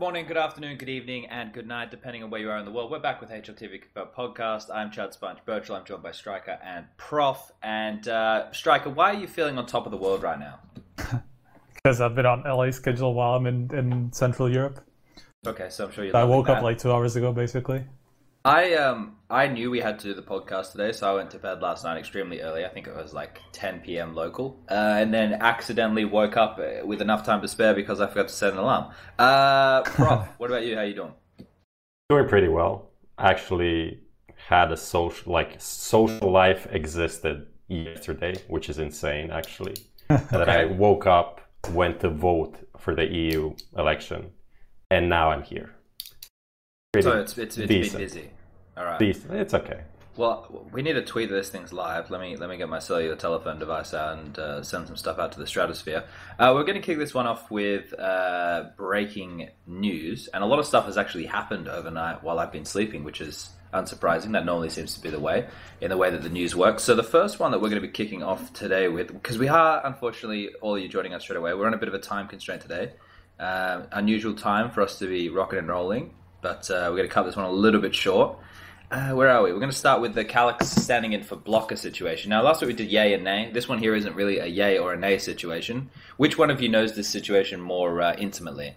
morning, good afternoon, good evening, and good night, depending on where you are in the world. We're back with HLTV podcast. I'm Chad SPUNJ Burchill. I'm joined by Striker and Prof. And uh, Striker, why are you feeling on top of the world right now? because I've been on LA schedule while I'm in, in Central Europe. Okay, so I'm sure you. I woke that. up like two hours ago, basically. I um I knew we had to do the podcast today, so I went to bed last night extremely early. I think it was like 10 p.m. local, uh, and then accidentally woke up uh, with enough time to spare because I forgot to set an alarm. Uh, Prof, what about you? How you doing? Doing pretty well. Actually, had a social like social life existed yesterday, which is insane. Actually, okay. that I woke up, went to vote for the EU election, and now I'm here. So it's it's, it's been busy. All right. Decent. It's okay. Well, we need to tweet this thing's live. Let me let me get my cellular telephone device out and uh, send some stuff out to the stratosphere. Uh, we're going to kick this one off with uh, breaking news, and a lot of stuff has actually happened overnight while I've been sleeping, which is unsurprising. That normally seems to be the way in the way that the news works. So the first one that we're going to be kicking off today with, because we are unfortunately all of you joining us straight away, we're on a bit of a time constraint today. Uh, unusual time for us to be rocking and rolling but uh, we're going to cut this one a little bit short. Uh, where are we? We're going to start with the Calyx standing in for blocker situation. Now, last week we did yay and nay. This one here isn't really a yay or a nay situation. Which one of you knows this situation more uh, intimately?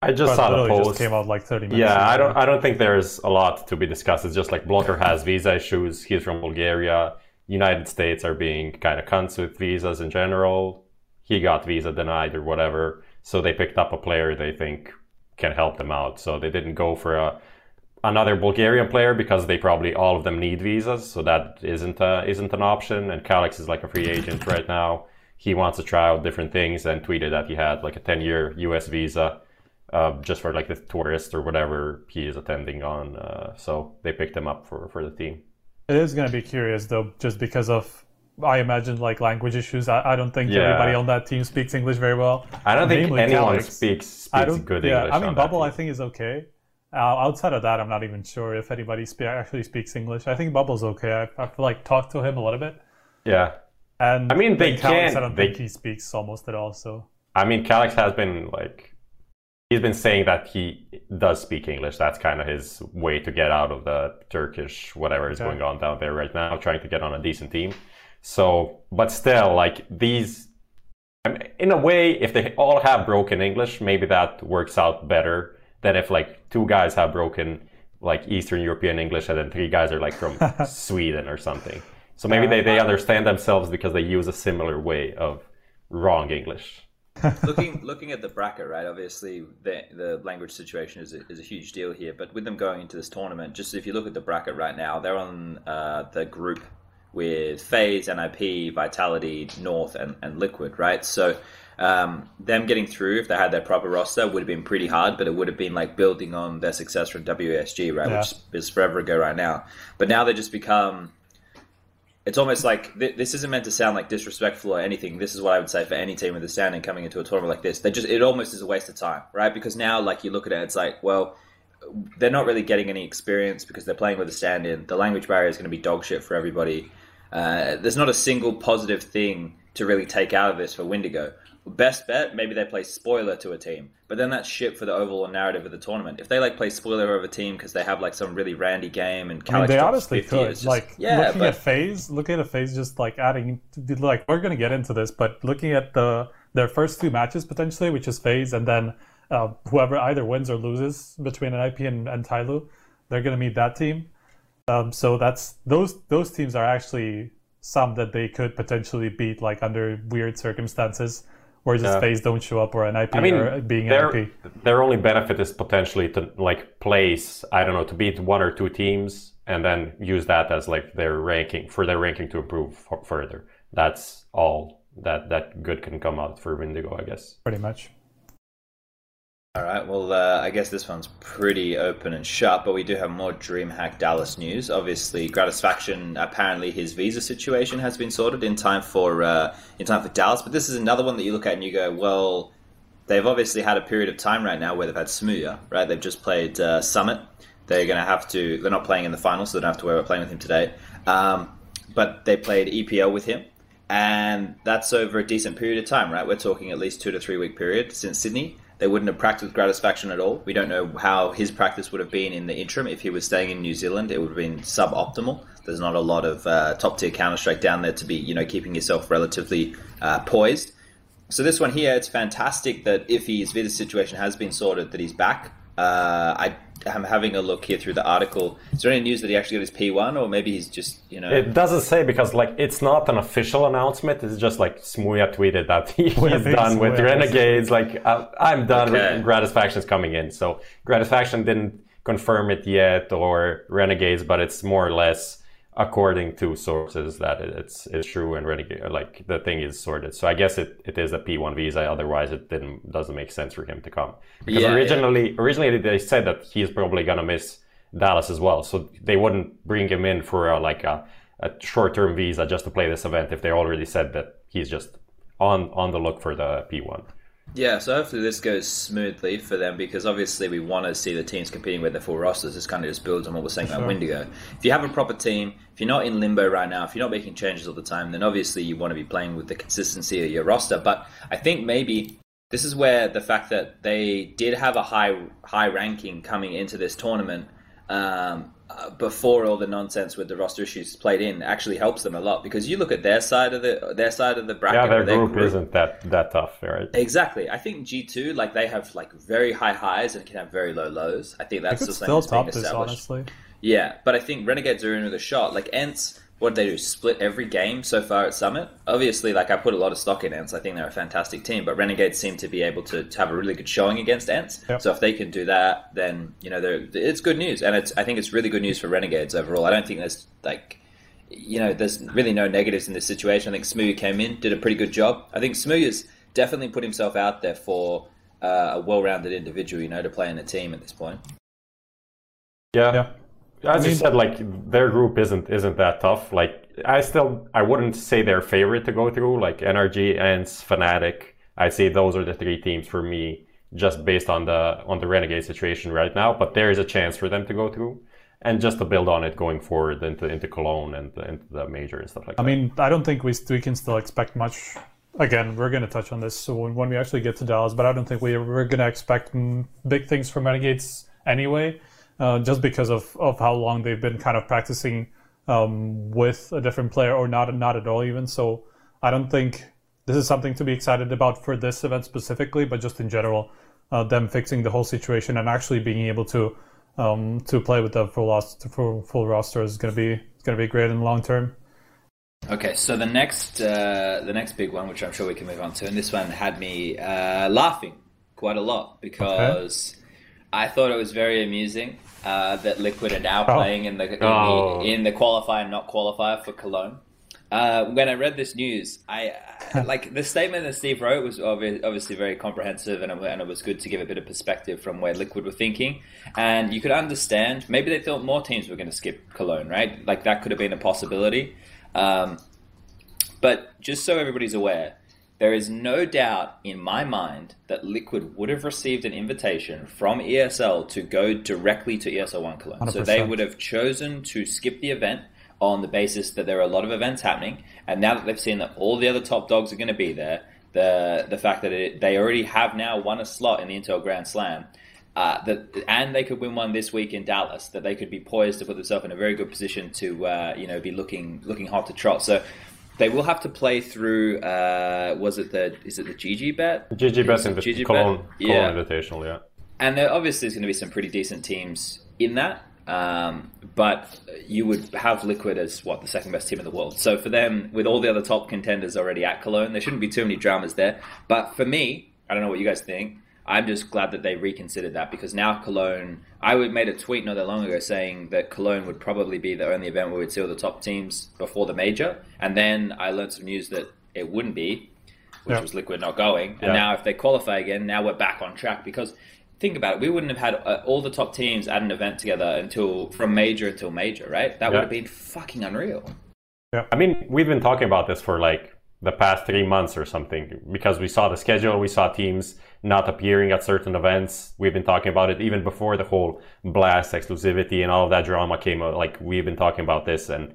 I just saw the post. Just came out like thirty minutes. Yeah, ago. I don't. I don't think there's a lot to be discussed. It's just like blocker has visa issues. He's from Bulgaria. United States are being kind of cunts with visas in general. He got visa denied or whatever. So they picked up a player they think can help them out. So they didn't go for a another Bulgarian player because they probably all of them need visas, so that isn't a, isn't an option. And Calyx is like a free agent right now. He wants to try out different things and tweeted that he had like a 10 year US visa uh, just for like the tourist or whatever he is attending on. Uh, so they picked him up for, for the team. It is going to be curious though, just because of I imagine like language issues. I, I don't think yeah. everybody on that team speaks English very well. I don't think anyone speaks speaks good yeah, English. I mean, Bubble I think is okay. Uh, outside of that, I'm not even sure if anybody spe- actually speaks English. I think Bubble's okay. I, I've like talked to him a little bit. Yeah. And I mean, they can. I don't they, think he speaks almost at all. So. I mean, Calyx has been like, he's been saying that he does speak English. That's kind of his way to get out of the Turkish whatever is okay. going on down there right now, trying to get on a decent team. So, but still, like these, I mean, in a way, if they all have broken English, maybe that works out better than if like two guys have broken like Eastern European English and then three guys are like from Sweden or something. So maybe they, they understand themselves because they use a similar way of wrong English. looking looking at the bracket, right? Obviously, the the language situation is a, is a huge deal here. But with them going into this tournament, just if you look at the bracket right now, they're on uh, the group with FaZe, NIP, Vitality, North, and, and Liquid, right? So um, them getting through, if they had their proper roster, would have been pretty hard, but it would have been like building on their success from WSG, right? Yeah. Which is forever ago right now. But now they just become. It's almost like th- this isn't meant to sound like disrespectful or anything. This is what I would say for any team with a standing coming into a tournament like this. They just it almost is a waste of time, right? Because now, like you look at it, it's like, well, they're not really getting any experience because they're playing with a stand-in. The language barrier is going to be dog shit for everybody. Uh, there's not a single positive thing to really take out of this for Windigo. Best bet, maybe they play spoiler to a team, but then that's shit for the overall narrative of the tournament. If they like play spoiler over a team because they have like some really randy game and I mean, they honestly 50, could just, like yeah, looking but, at FaZe, looking at FaZe, just like adding like we're gonna get into this, but looking at the their first two matches potentially, which is FaZe, and then uh, whoever either wins or loses between NIP and, and TyLoo, they're gonna meet that team. Um, so that's those those teams are actually some that they could potentially beat like under weird circumstances where just yeah. Don't show up or NIP I mean, or being their, an IP. Their only benefit is potentially to like place, I don't know, to beat one or two teams and then use that as like their ranking for their ranking to improve f- further. That's all that that good can come out for Windigo, I guess. Pretty much. All right. Well, uh, I guess this one's pretty open and shut, but we do have more DreamHack Dallas news. Obviously, Gratisfaction apparently his visa situation has been sorted in time for uh, in time for Dallas. But this is another one that you look at and you go, well, they've obviously had a period of time right now where they've had Smooya, right? They've just played uh, Summit. They're going to have to. They're not playing in the final, so they don't have to worry about playing with him today. Um, but they played EPL with him, and that's over a decent period of time, right? We're talking at least two to three week period since Sydney. They wouldn't have practiced with Gratisfaction at all. We don't know how his practice would have been in the interim. If he was staying in New Zealand, it would have been suboptimal. There's not a lot of uh, top tier Counter Strike down there to be, you know, keeping yourself relatively uh, poised. So this one here, it's fantastic that if his visa situation has been sorted, that he's back. Uh, I am having a look here through the article. Is there any news that he actually got his P1, or maybe he's just you know? It doesn't say because like it's not an official announcement. It's just like Smooya tweeted that he, he's done with Renegades. Like I'm done. Okay. Gratisfaction's coming in. So Gratisfaction didn't confirm it yet, or Renegades, but it's more or less according to sources that it's it's true and renegade like the thing is sorted. So I guess it, it is a P1 visa. Otherwise, it didn't doesn't make sense for him to come because yeah, originally yeah. originally they said that he's probably gonna miss Dallas as well. So they wouldn't bring him in for a, like a, a short term visa just to play this event if they already said that he's just on on the look for the P1. Yeah, so hopefully this goes smoothly for them because obviously we want to see the teams competing with their full rosters. This kind of just builds on what we're saying about Windigo. If you have a proper team, if you're not in limbo right now, if you're not making changes all the time, then obviously you want to be playing with the consistency of your roster. But I think maybe this is where the fact that they did have a high high ranking coming into this tournament um, uh, before all the nonsense with the roster issues played in actually helps them a lot because you look at their side of the their side of the bracket. Yeah, their, their group, group, isn't that that tough, right? Exactly. I think G two like they have like very high highs and can have very low lows. I think that's I the still top this honestly. Yeah, but I think Renegades are in with a shot. Like ENCE what did they do? Split every game so far at Summit. Obviously, like I put a lot of stock in ENCE. I think they're a fantastic team, but Renegades seem to be able to, to have a really good showing against ENCE. Yep. So if they can do that, then you know it's good news, and it's I think it's really good news for Renegades overall. I don't think there's like you know there's really no negatives in this situation. I think Smooya came in, did a pretty good job. I think Smooya has definitely put himself out there for uh, a well-rounded individual, you know, to play in a team at this point. Yeah. yeah. As I mean, you said, like their group isn't isn't that tough. Like I still I wouldn't say their favorite to go through. Like NRG and Fnatic, I say those are the three teams for me, just based on the on the Renegade situation right now. But there is a chance for them to go through, and just to build on it going forward into into Cologne and into the major and stuff like I that. I mean, I don't think we we can still expect much. Again, we're going to touch on this so when, when we actually get to Dallas, but I don't think we we're going to expect big things from Renegades anyway uh, just because of, of how long they've been kind of practicing um, with a different player or not not at all even. So I don't think this is something to be excited about for this event specifically, but just in general, uh, them fixing the whole situation and actually being able to um, to play with the full roster, full, full roster is going to be it's going to be great in the long term. Okay, so the next uh, the next big one, which I'm sure we can move on to, and this one had me uh, laughing quite a lot because okay. I thought it was very amusing uh, that Liquid are now oh. playing in the in, oh. the in the qualifier and not qualifier for Cologne. Uh, when I read this news, I like the statement that Steve wrote was obviously very comprehensive, and, and it was good to give a bit of perspective from where Liquid were thinking. And you could understand maybe they thought more teams were going to skip Cologne, right? Like that could have been a possibility. Um, but just so everybody's aware, there is no doubt in my mind that Liquid would have received an invitation from ESL to go directly to ESL One Cologne. 100%. So they would have chosen to skip the event on the basis that there are a lot of events happening. And now that they've seen that all the other top dogs are going to be there, the the fact that it, they already have now won a slot in the Intel Grand Slam, uh, that and they could win one this week in Dallas, that they could be poised to put themselves in a very good position to uh, you know be looking looking hot to trot. So they will have to play through. Uh, was it the? Is it the GG bet? GG bet in the Cologne, Cologne yeah. Invitational, yeah. And there obviously is going to be some pretty decent teams in that. Um, but you would have Liquid as what the second best team in the world. So for them, with all the other top contenders already at Cologne, there shouldn't be too many dramas there. But for me, I don't know what you guys think. I'm just glad that they reconsidered that because now Cologne. I would made a tweet not that long ago saying that Cologne would probably be the only event where we'd see all the top teams before the major, and then I learned some news that it wouldn't be, which was Liquid not going. And now if they qualify again, now we're back on track because think about it, we wouldn't have had uh, all the top teams at an event together until from major until major, right? That would have been fucking unreal. Yeah, I mean, we've been talking about this for like the past three months or something because we saw the schedule, we saw teams not appearing at certain events. We've been talking about it even before the whole blast exclusivity and all of that drama came out. Like we've been talking about this and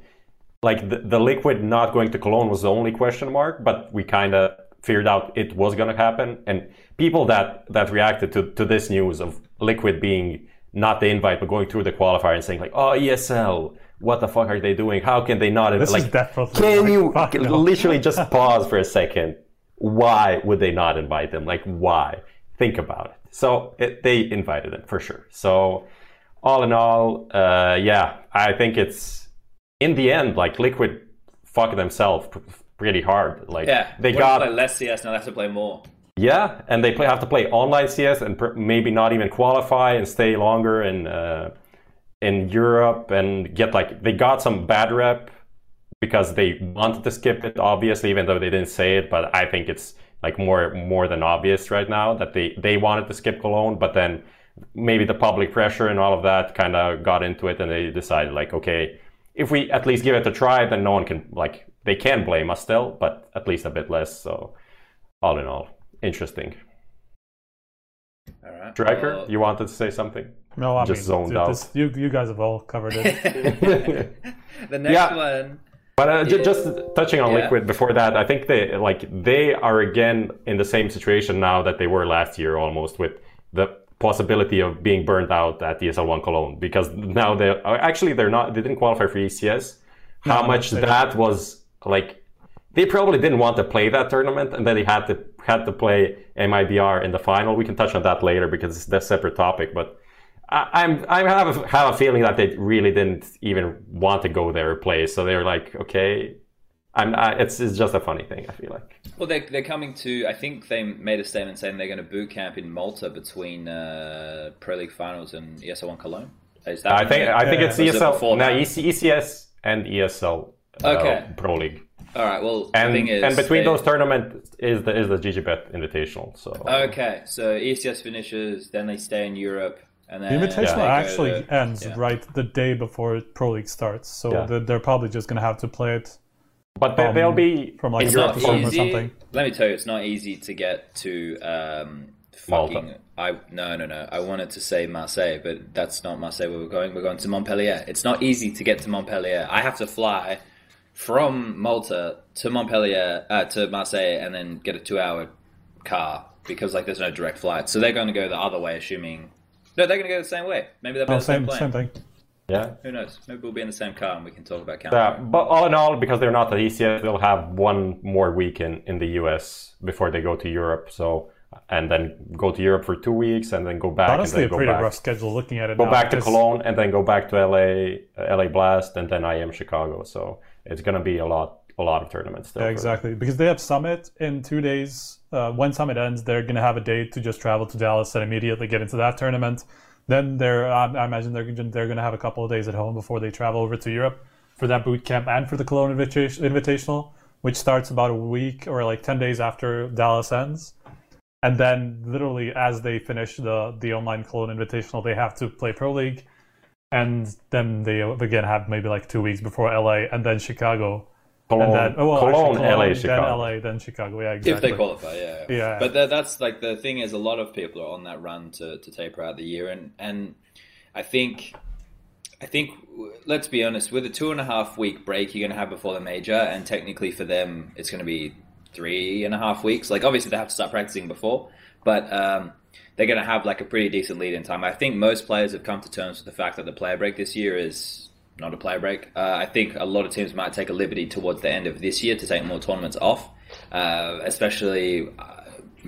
like the, the liquid not going to Cologne was the only question mark, but we kind of figured out it was going to happen. And people that, that reacted to, to this news of Liquid being not the invite, but going through the qualifier and saying like, oh, ESL, what the fuck are they doing? How can they not? This like, is definitely can like, you no. literally just pause for a second? Why would they not invite them? Like, why? Think about it. So it, they invited them for sure. So all in all, uh, yeah, I think it's in the end like Liquid fuck themselves pretty hard. Like yeah, they got play less CS now. They have to play more. Yeah, and they play, have to play online CS and pr- maybe not even qualify and stay longer in uh, in Europe and get like they got some bad rep because they wanted to skip it, obviously, even though they didn't say it. But I think it's like more more than obvious right now that they they wanted to skip Cologne, but then maybe the public pressure and all of that kind of got into it, and they decided like, okay, if we at least give it a try, then no one can like they can blame us still, but at least a bit less. So all in all, interesting. All right. Striker, well, you wanted to say something? No, I just mean, zoned out. This, you you guys have all covered it. the next yeah. one. But uh, is... just touching on yeah. Liquid before that, I think they like they are again in the same situation now that they were last year almost with the possibility of being burned out at ESL One Cologne because now they uh, actually they're not they didn't qualify for ECS. How no, much that was like they probably didn't want to play that tournament and then they had to had to play MIBR in the final. We can touch on that later because it's a separate topic, but I, am I have a, have a feeling that they really didn't even want to go there or play. So they're like, okay, I'm. I, it's it's just a funny thing. I feel like. Well, they they're coming to. I think they made a statement saying they're going to boot camp in Malta between uh, Pro League finals and ESL One Cologne. Is that? I think I think it's ESL. No, ECS and ESL. Uh, okay. Pro League. All right. Well, and, is, and between they, those tournaments is the is the GGBet Invitational. So okay, so ECS finishes, then they stay in Europe, and then the Invitational yeah. actually to, ends yeah. right the day before Pro League starts. So yeah. they're, they're, probably just gonna have to play it. But they, will be from like Europe or something. Let me tell you, it's not easy to get to um, fucking. Malta. I no no no. I wanted to say Marseille, but that's not Marseille where we're going. We're going to Montpellier. It's not easy to get to Montpellier. I have to fly from Malta to Montpellier uh, to Marseille and then get a two-hour car because like there's no direct flight. So they're going to go the other way, assuming no, they're going to go the same way. Maybe they're oh, the same, same thing. Yeah. Who knows? Maybe we'll be in the same car and we can talk about counter. Yeah, but all in all, because they're not at ECS, they'll have one more week in, in the US before they go to Europe. So and then go to Europe for two weeks and then go back. Honestly, a pretty back. rough schedule looking at it. Go now, back because... to Cologne and then go back to LA, uh, LA Blast, and then I am Chicago. So it's going to be a lot, a lot of tournaments. yeah, exactly. Because they have Summit in two days. Uh, when Summit ends, they're going to have a day to just travel to Dallas and immediately get into that tournament. Then they're, I, I imagine they're they're going to have a couple of days at home before they travel over to Europe for that boot camp and for the Cologne Invitational, which starts about a week or like ten days after Dallas ends and then literally as they finish the the online Cologne Invitational, they have to play Pro League, and then they again have maybe like two weeks before LA, and then Chicago. Cologne, and then, oh, well, Cologne, actually, Cologne LA, Chicago. then LA, then Chicago. Yeah, exactly. If they qualify, yeah. Yeah. But that's like the thing is, a lot of people are on that run to, to taper out the year, and and I think I think let's be honest, with a two and a half week break you're going to have before the major, and technically for them it's going to be three and a half weeks. Like obviously they have to start practicing before, but um, they're going to have like a pretty decent lead in time. I think most players have come to terms with the fact that the player break this year is not a player break. Uh, I think a lot of teams might take a liberty towards the end of this year to take more tournaments off, uh, especially uh,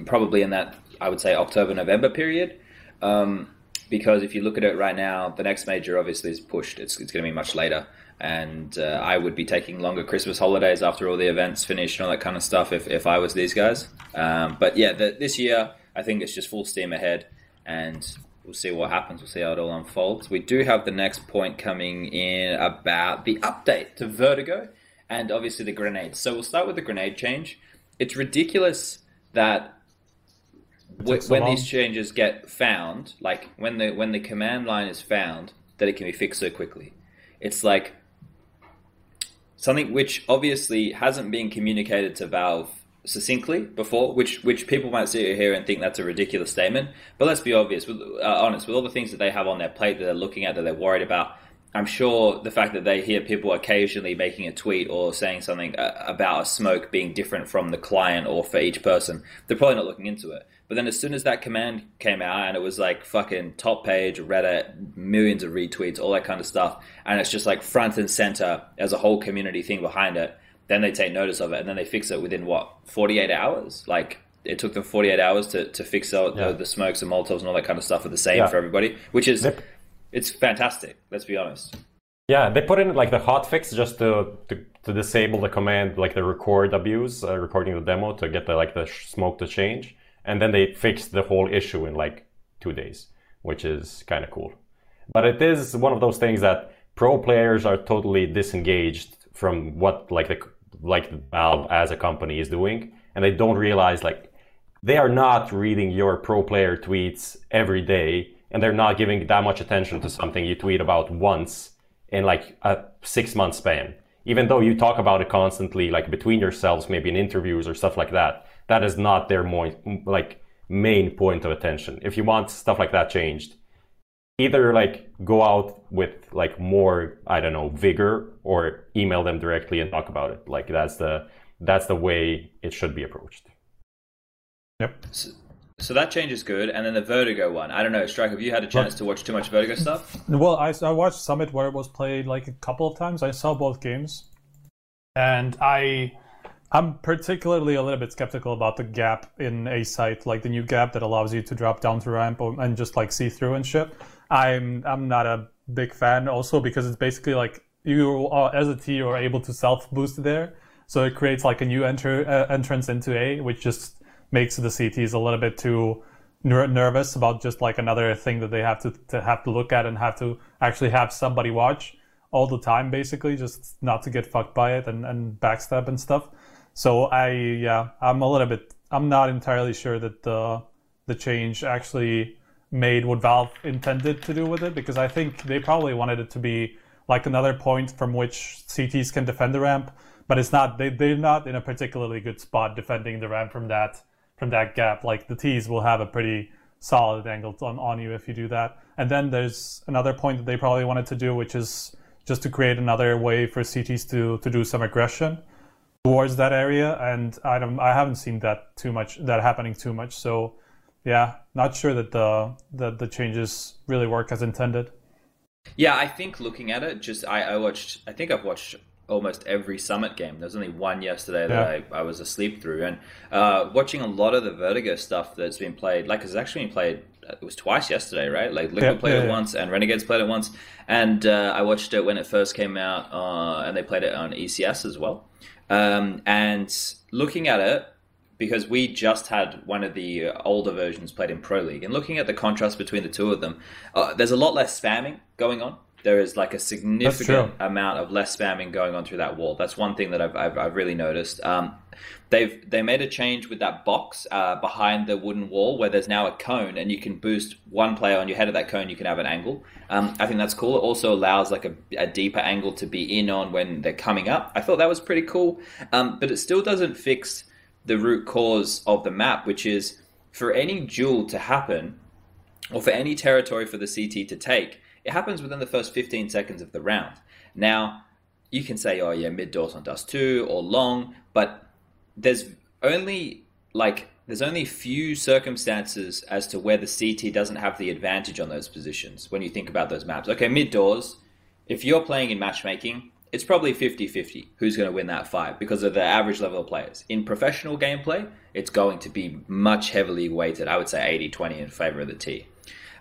probably in that I would say October November period. Um, because if you look at it right now, the next major obviously is pushed. It's, it's going to be much later and uh, I would be taking longer Christmas holidays after all the events finish and all that kind of stuff if, if I was these guys. Um, but yeah, the, this year I think it's just full steam ahead, and we'll see what happens. We'll see how it all unfolds. We do have the next point coming in about the update to Vertigo and obviously the grenades. So we'll start with the grenade change. It's ridiculous that w- when these changes get found, like when the when the command line is found, that it can be fixed so quickly. It's like something which obviously hasn't been communicated to Valve succinctly before, which which people might sit here and think that's a ridiculous statement. But let's be obvious, with, uh, honest, with all the things that they have on their plate that they're looking at, that they're worried about, I'm sure the fact that they hear people occasionally making a tweet or saying something uh, about a smoke being different from the client or for each person, they're probably not looking into it. But then as soon as that command came out and it was like fucking top page, Reddit, millions of retweets, all that kind of stuff, and it's just like front and center as a whole community thing behind it, then they take notice of it and then they fix it within what, 48 hours? Like it took them 48 hours to, to fix out yeah. the, the, smokes and Molotovs and all that kind of stuff are the same yeah. for everybody, which is, it's fantastic. Let's be honest. Yeah, they put in like the hot fix just to, to, to disable the command, like the record abuse, uh, recording the demo to get the like the smoke to change and then they fixed the whole issue in like two days, which is kind of cool. But it is one of those things that pro players are totally disengaged from what like the like Valve as a company is doing, and they don't realize like they are not reading your pro player tweets every day, and they're not giving that much attention to something you tweet about once in like a six month span. Even though you talk about it constantly, like between yourselves, maybe in interviews or stuff like that, that is not their more like main point of attention. If you want stuff like that changed, either like go out with like more I don't know vigor or email them directly and talk about it. Like that's the that's the way it should be approached. Yep. So, so that change is good, and then the Vertigo one. I don't know, Strike. Have you had a chance to watch too much Vertigo stuff? Well, I, I watched Summit where it was played like a couple of times. I saw both games, and I I'm particularly a little bit skeptical about the gap in a site, like the new gap that allows you to drop down to ramp and just like see through and shit. I'm I'm not a big fan also because it's basically like you are, as a T are able to self boost there, so it creates like a new enter uh, entrance into A, which just makes the CTs a little bit too ner- nervous about just like another thing that they have to, to have to look at and have to actually have somebody watch all the time, basically, just not to get fucked by it and, and backstab and stuff. So I yeah, I'm a little bit I'm not entirely sure that the the change actually made what Valve intended to do with it because I think they probably wanted it to be like another point from which CTs can defend the ramp, but it's not they they're not in a particularly good spot defending the ramp from that from that gap. Like the T's will have a pretty solid angle on, on you if you do that. And then there's another point that they probably wanted to do, which is just to create another way for CTs to to do some aggression towards that area, and I don't, I haven't seen that too much, that happening too much. So, yeah, not sure that the the, the changes really work as intended. Yeah, I think looking at it, just I, I watched. I think I've watched almost every summit game. There's only one yesterday that yeah. I, I was asleep through, and uh, watching a lot of the Vertigo stuff that's been played. Like it's actually been played. It was twice yesterday, right? Like Liquid yeah, played yeah, it once, and Renegades played it once, and uh, I watched it when it first came out, uh, and they played it on ECS as well. Um, and looking at it, because we just had one of the older versions played in Pro League, and looking at the contrast between the two of them, uh, there's a lot less spamming going on. There is like a significant amount of less spamming going on through that wall. That's one thing that I've, I've, I've really noticed. Um, they've they made a change with that box uh, behind the wooden wall where there's now a cone and you can boost one player on your head of that cone you can have an angle um, i think that's cool it also allows like a, a, deeper angle to be in on when they're coming up i thought that was pretty cool um, but it still doesn't fix the root cause of the map which is for any duel to happen or for any territory for the ct to take it happens within the first 15 seconds of the round now you can say oh yeah mid doors on dust 2 or long but there's only like there's only few circumstances as to where the CT doesn't have the advantage on those positions when you think about those maps. Okay, mid doors, if you're playing in matchmaking, it's probably 50 50 who's going to win that fight because of the average level of players. In professional gameplay, it's going to be much heavily weighted, I would say 80 20 in favor of the T.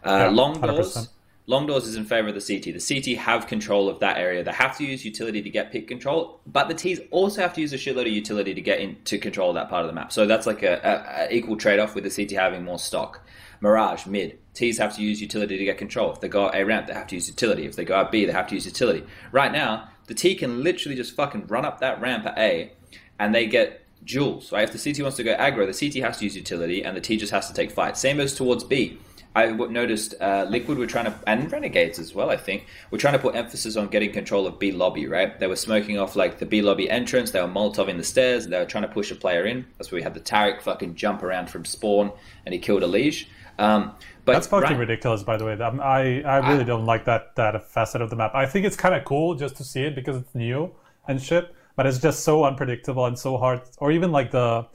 Uh, yeah, long doors. Long doors is in favor of the CT. The CT have control of that area. They have to use utility to get pick control, but the Ts also have to use a shitload of utility to get into control of that part of the map. So that's like a, a, a equal trade off with the CT having more stock. Mirage mid. Ts have to use utility to get control. If they go A ramp, they have to use utility. If they go out B, they have to use utility. Right now, the T can literally just fucking run up that ramp at A, and they get jewels. Right? If the CT wants to go aggro, the CT has to use utility, and the T just has to take fight. Same as towards B. I noticed uh, Liquid were trying to, and Renegades as well, I think, were trying to put emphasis on getting control of B lobby, right? They were smoking off like the B lobby entrance, they were Molotov in the stairs, they were trying to push a player in. That's where we had the Taric fucking jump around from spawn and he killed a Liege. Um, but that's fucking right, ridiculous, by the way. I I really I, don't like that that facet of the map. I think it's kind of cool just to see it because it's new and shit, but it's just so unpredictable and so hard. Or even like the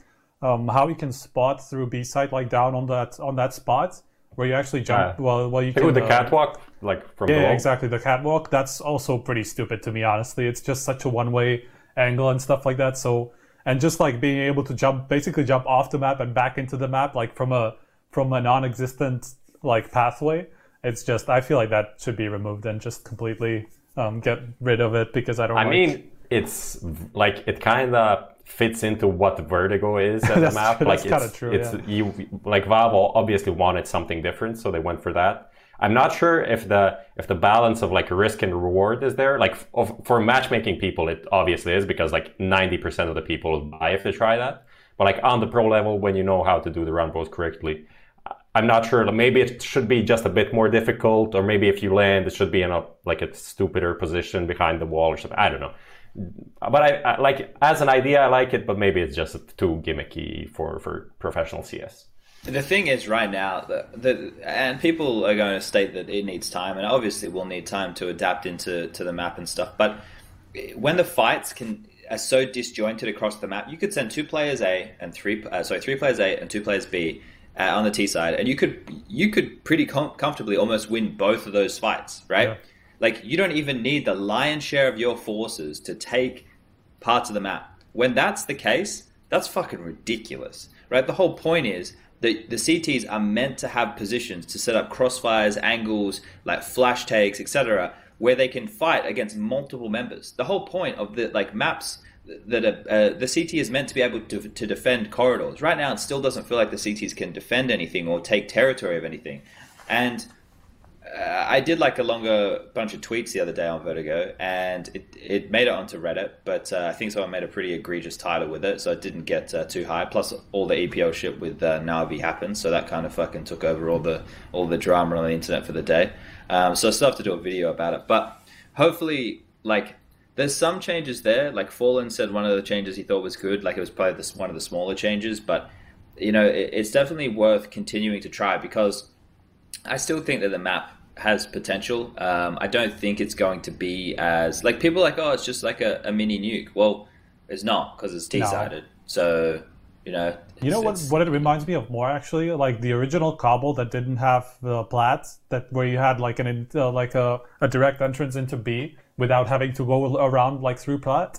um, how you can spot through B site like down on that on that spot where you actually jump. well, well, you can. With the uh, catwalk, like from yeah, exactly the catwalk. That's also pretty stupid to me, honestly. It's just such a one way angle and stuff like that. So and just like being able to jump, basically jump off the map and back into the map, like from a from a non-existent like pathway. It's just I feel like that should be removed and just completely um, get rid of it because I don't. I like... mean, it's like it kind of fits into what Vertigo is as a map. True, like it's, true, it's yeah. you like Valve obviously wanted something different, so they went for that. I'm not sure if the if the balance of like risk and reward is there. Like of, for matchmaking people, it obviously is because like 90% of the people buy if they try that. But like on the pro level, when you know how to do the run bows correctly, I'm not sure. Maybe it should be just a bit more difficult, or maybe if you land, it should be in a like a stupider position behind the wall or something. I don't know but I, I, like as an idea, I like it, but maybe it's just too gimmicky for for professional CS. The thing is, right now, the, the and people are going to state that it needs time, and obviously we'll need time to adapt into to the map and stuff. But when the fights can are so disjointed across the map, you could send two players A and three uh, sorry three players A and two players B uh, on the T side, and you could you could pretty com- comfortably almost win both of those fights, right? Yeah. Like you don't even need the lion's share of your forces to take parts of the map. When that's the case, that's fucking ridiculous, right? The whole point is that the CTs are meant to have positions to set up crossfires, angles, like flash takes, etc., where they can fight against multiple members. The whole point of the like maps that uh, the CT is meant to be able to, to defend corridors. Right now, it still doesn't feel like the CTs can defend anything or take territory of anything, and uh, I did like a longer bunch of tweets the other day on Vertigo, and it, it made it onto Reddit, but uh, I think someone made a pretty egregious title with it, so it didn't get uh, too high. Plus, all the EPL shit with uh, Na'Vi happened, so that kind of fucking took over all the all the drama on the internet for the day. Um, so I still have to do a video about it, but hopefully, like, there's some changes there. Like Fallen said, one of the changes he thought was good, like it was probably the, one of the smaller changes, but you know, it, it's definitely worth continuing to try because I still think that the map has potential. Um, I don't think it's going to be as like people like oh it's just like a, a mini nuke. Well, it's not because it's T sided. No. So you know. You know what? What it reminds me of more actually, like the original Cobble that didn't have the plats, that where you had like an uh, like a, a direct entrance into B without having to go around like through plat.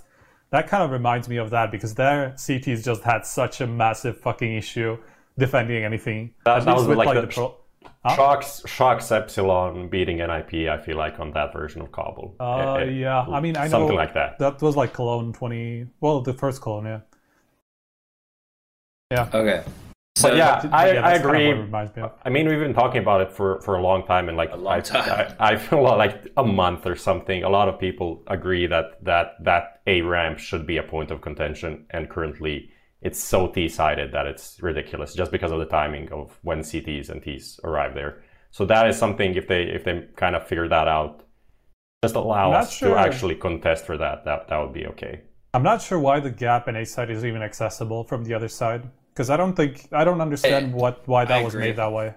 That kind of reminds me of that because their CTs just had such a massive fucking issue defending anything. That, that was with, like, like the, the pro- Huh? Sharks, Sharks Epsilon beating NIP. I feel like on that version of Cobble. Uh, it, it, yeah. I mean, I know something like that. That was like Cologne twenty. Well, the first Cologne, yeah. Yeah. Okay. So, but yeah, I, yeah, I agree. Kind of I mean, we've been talking about it for, for a long time, and like I, I, I, feel like a month or something. A lot of people agree that that that a ramp should be a point of contention, and currently it's so T-sided that it's ridiculous just because of the timing of when CTs and Ts arrive there. So that is something if they if they kind of figure that out, just allow us sure. to actually contest for that. That that would be okay. I'm not sure why the gap in A side is even accessible from the other side because I don't think I don't understand what why that was made that way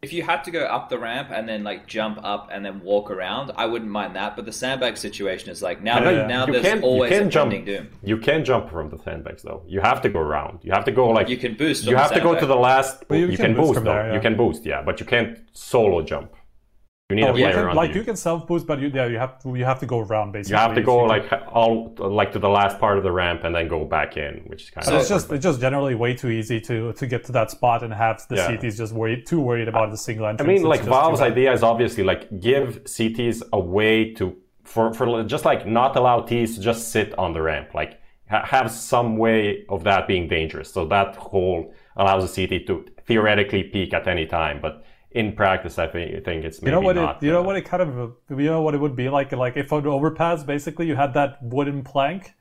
if you had to go up the ramp and then like jump up and then walk around, I wouldn't mind that. But the sandbag situation is like now, yeah, now you there's always a jump, doom. You can jump from the sandbags though. You have to go around. You have to go like you can boost. You have to go to the last. Well, you, you, can, can boost, boost though. There, yeah. You can boost, yeah, but you can't solo jump. You need oh, a player can, like you. you. can self boost, but you, yeah, you have to you have to go around basically. You have to go like all like to the last part of the ramp and then go back in, which is kind so of. it's just it's just generally way too easy to to get to that spot and have the yeah. CTs just worried too worried about the single entrance. I mean, like Valve's idea is obviously like give CTs a way to for for just like not allow Ts to just sit on the ramp, like ha- have some way of that being dangerous. So that hole allows the CT to theoretically peak at any time, but in practice, I think, think it's maybe you know what not. It, you know what it kind of you know what it would be like like if on overpass basically you had that wooden plank.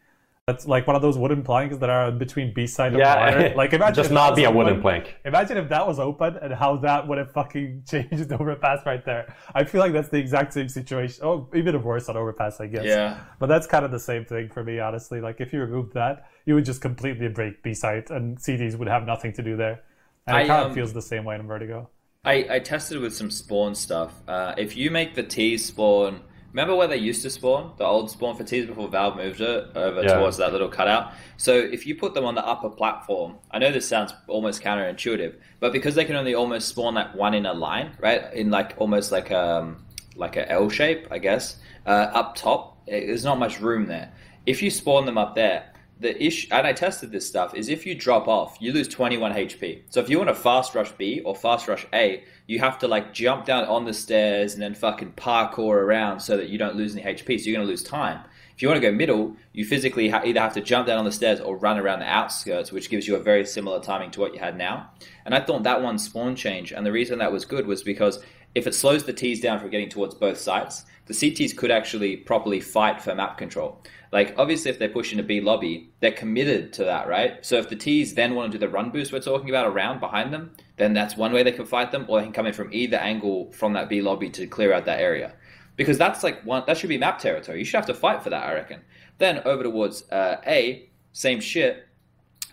That's like one of those wooden planks that are between B side and yeah, water. Like imagine just not be a wooden open. plank. Imagine if that was open and how that would have fucking changed the overpass right there. I feel like that's the exact same situation. Oh, even worse on overpass, I guess. Yeah. But that's kind of the same thing for me, honestly. Like if you remove that, you would just completely break B side, and CTs would have nothing to do there. And I, it kind of um, feels the same way in Vertigo. I, I tested with some spawn stuff. Uh, if you make the T spawn, remember where they used to spawn, the old spawn for T's before Valve moved it over yeah. towards that little cutout. So if you put them on the upper platform, I know this sounds almost counterintuitive, but because they can only almost spawn like one in a line, right, in like almost like um like a L shape, I guess, uh, up top, there's not much room there. If you spawn them up there, the issue, and I tested this stuff, is if you drop off, you lose 21 HP. So if you want to fast rush B or fast rush A, you have to like jump down on the stairs and then fucking parkour around so that you don't lose any HP. So you're going to lose time. If you want to go middle, you physically ha- either have to jump down on the stairs or run around the outskirts, which gives you a very similar timing to what you had now. And I thought that one spawn change, and the reason that was good was because if it slows the T's down from getting towards both sides, the CTs could actually properly fight for map control. Like obviously, if they push into a B lobby, they're committed to that, right? So if the T's then want to do the run boost we're talking about around behind them, then that's one way they can fight them, or they can come in from either angle from that B lobby to clear out that area, because that's like one that should be map territory. You should have to fight for that, I reckon. Then over towards uh, A, same shit.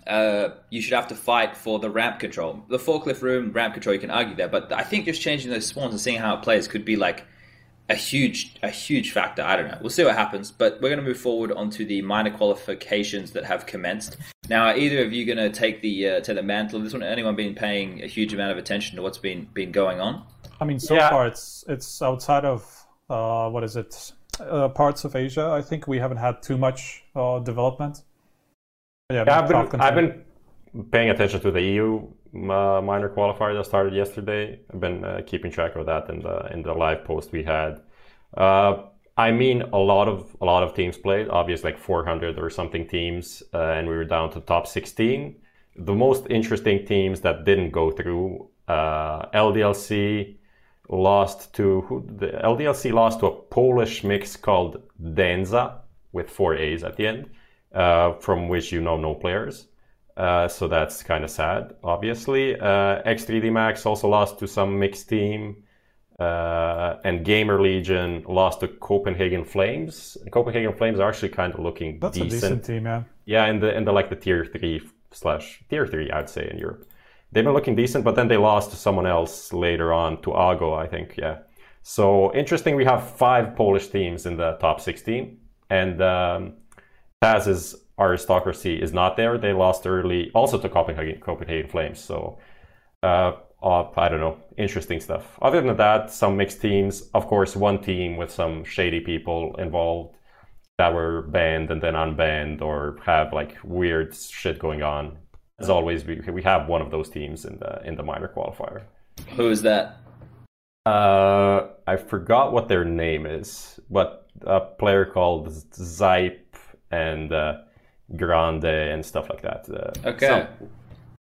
Uh, you should have to fight for the ramp control. The forklift room ramp control, you can argue there, but I think just changing those spawns and seeing how it plays could be like a huge a huge factor. I don't know. We'll see what happens, but we're going to move forward onto the minor qualifications that have commenced. Now, are either of you going to take the uh, take the mantle of this one? Anyone been paying a huge amount of attention to what's been been going on? I mean, so yeah. far it's it's outside of uh, what is it? Uh, parts of Asia. I think we haven't had too much uh, development. Yeah, yeah I've been I've been paying attention to the EU minor qualifier that started yesterday. I've been uh, keeping track of that in the in the live post we had. Uh, I mean, a lot of a lot of teams played. Obviously, like 400 or something teams, uh, and we were down to top 16. The most interesting teams that didn't go through uh, LDLC lost to who, the LDLC lost to a Polish mix called Denza with four A's at the end, uh, from which you know no players. Uh, so that's kind of sad, obviously. Uh, X3D Max also lost to some mixed team. Uh, and Gamer Legion lost to Copenhagen Flames. Copenhagen Flames are actually kind of looking that's decent. a decent team, yeah. Yeah, in the in the like the tier three slash tier three, I'd say in Europe. They've been looking decent, but then they lost to someone else later on to Ago, I think. Yeah. So interesting. We have five Polish teams in the top 16, and um, Taz is aristocracy is not there. They lost early, also to Copenhagen, Copenhagen Flames. So, uh, uh, I don't know, interesting stuff. Other than that, some mixed teams. Of course, one team with some shady people involved that were banned and then unbanned or have like weird shit going on. As always, we we have one of those teams in the in the minor qualifier. Who is that? Uh, I forgot what their name is, but a player called Zype and. Uh, Grande and stuff like that. Uh, okay.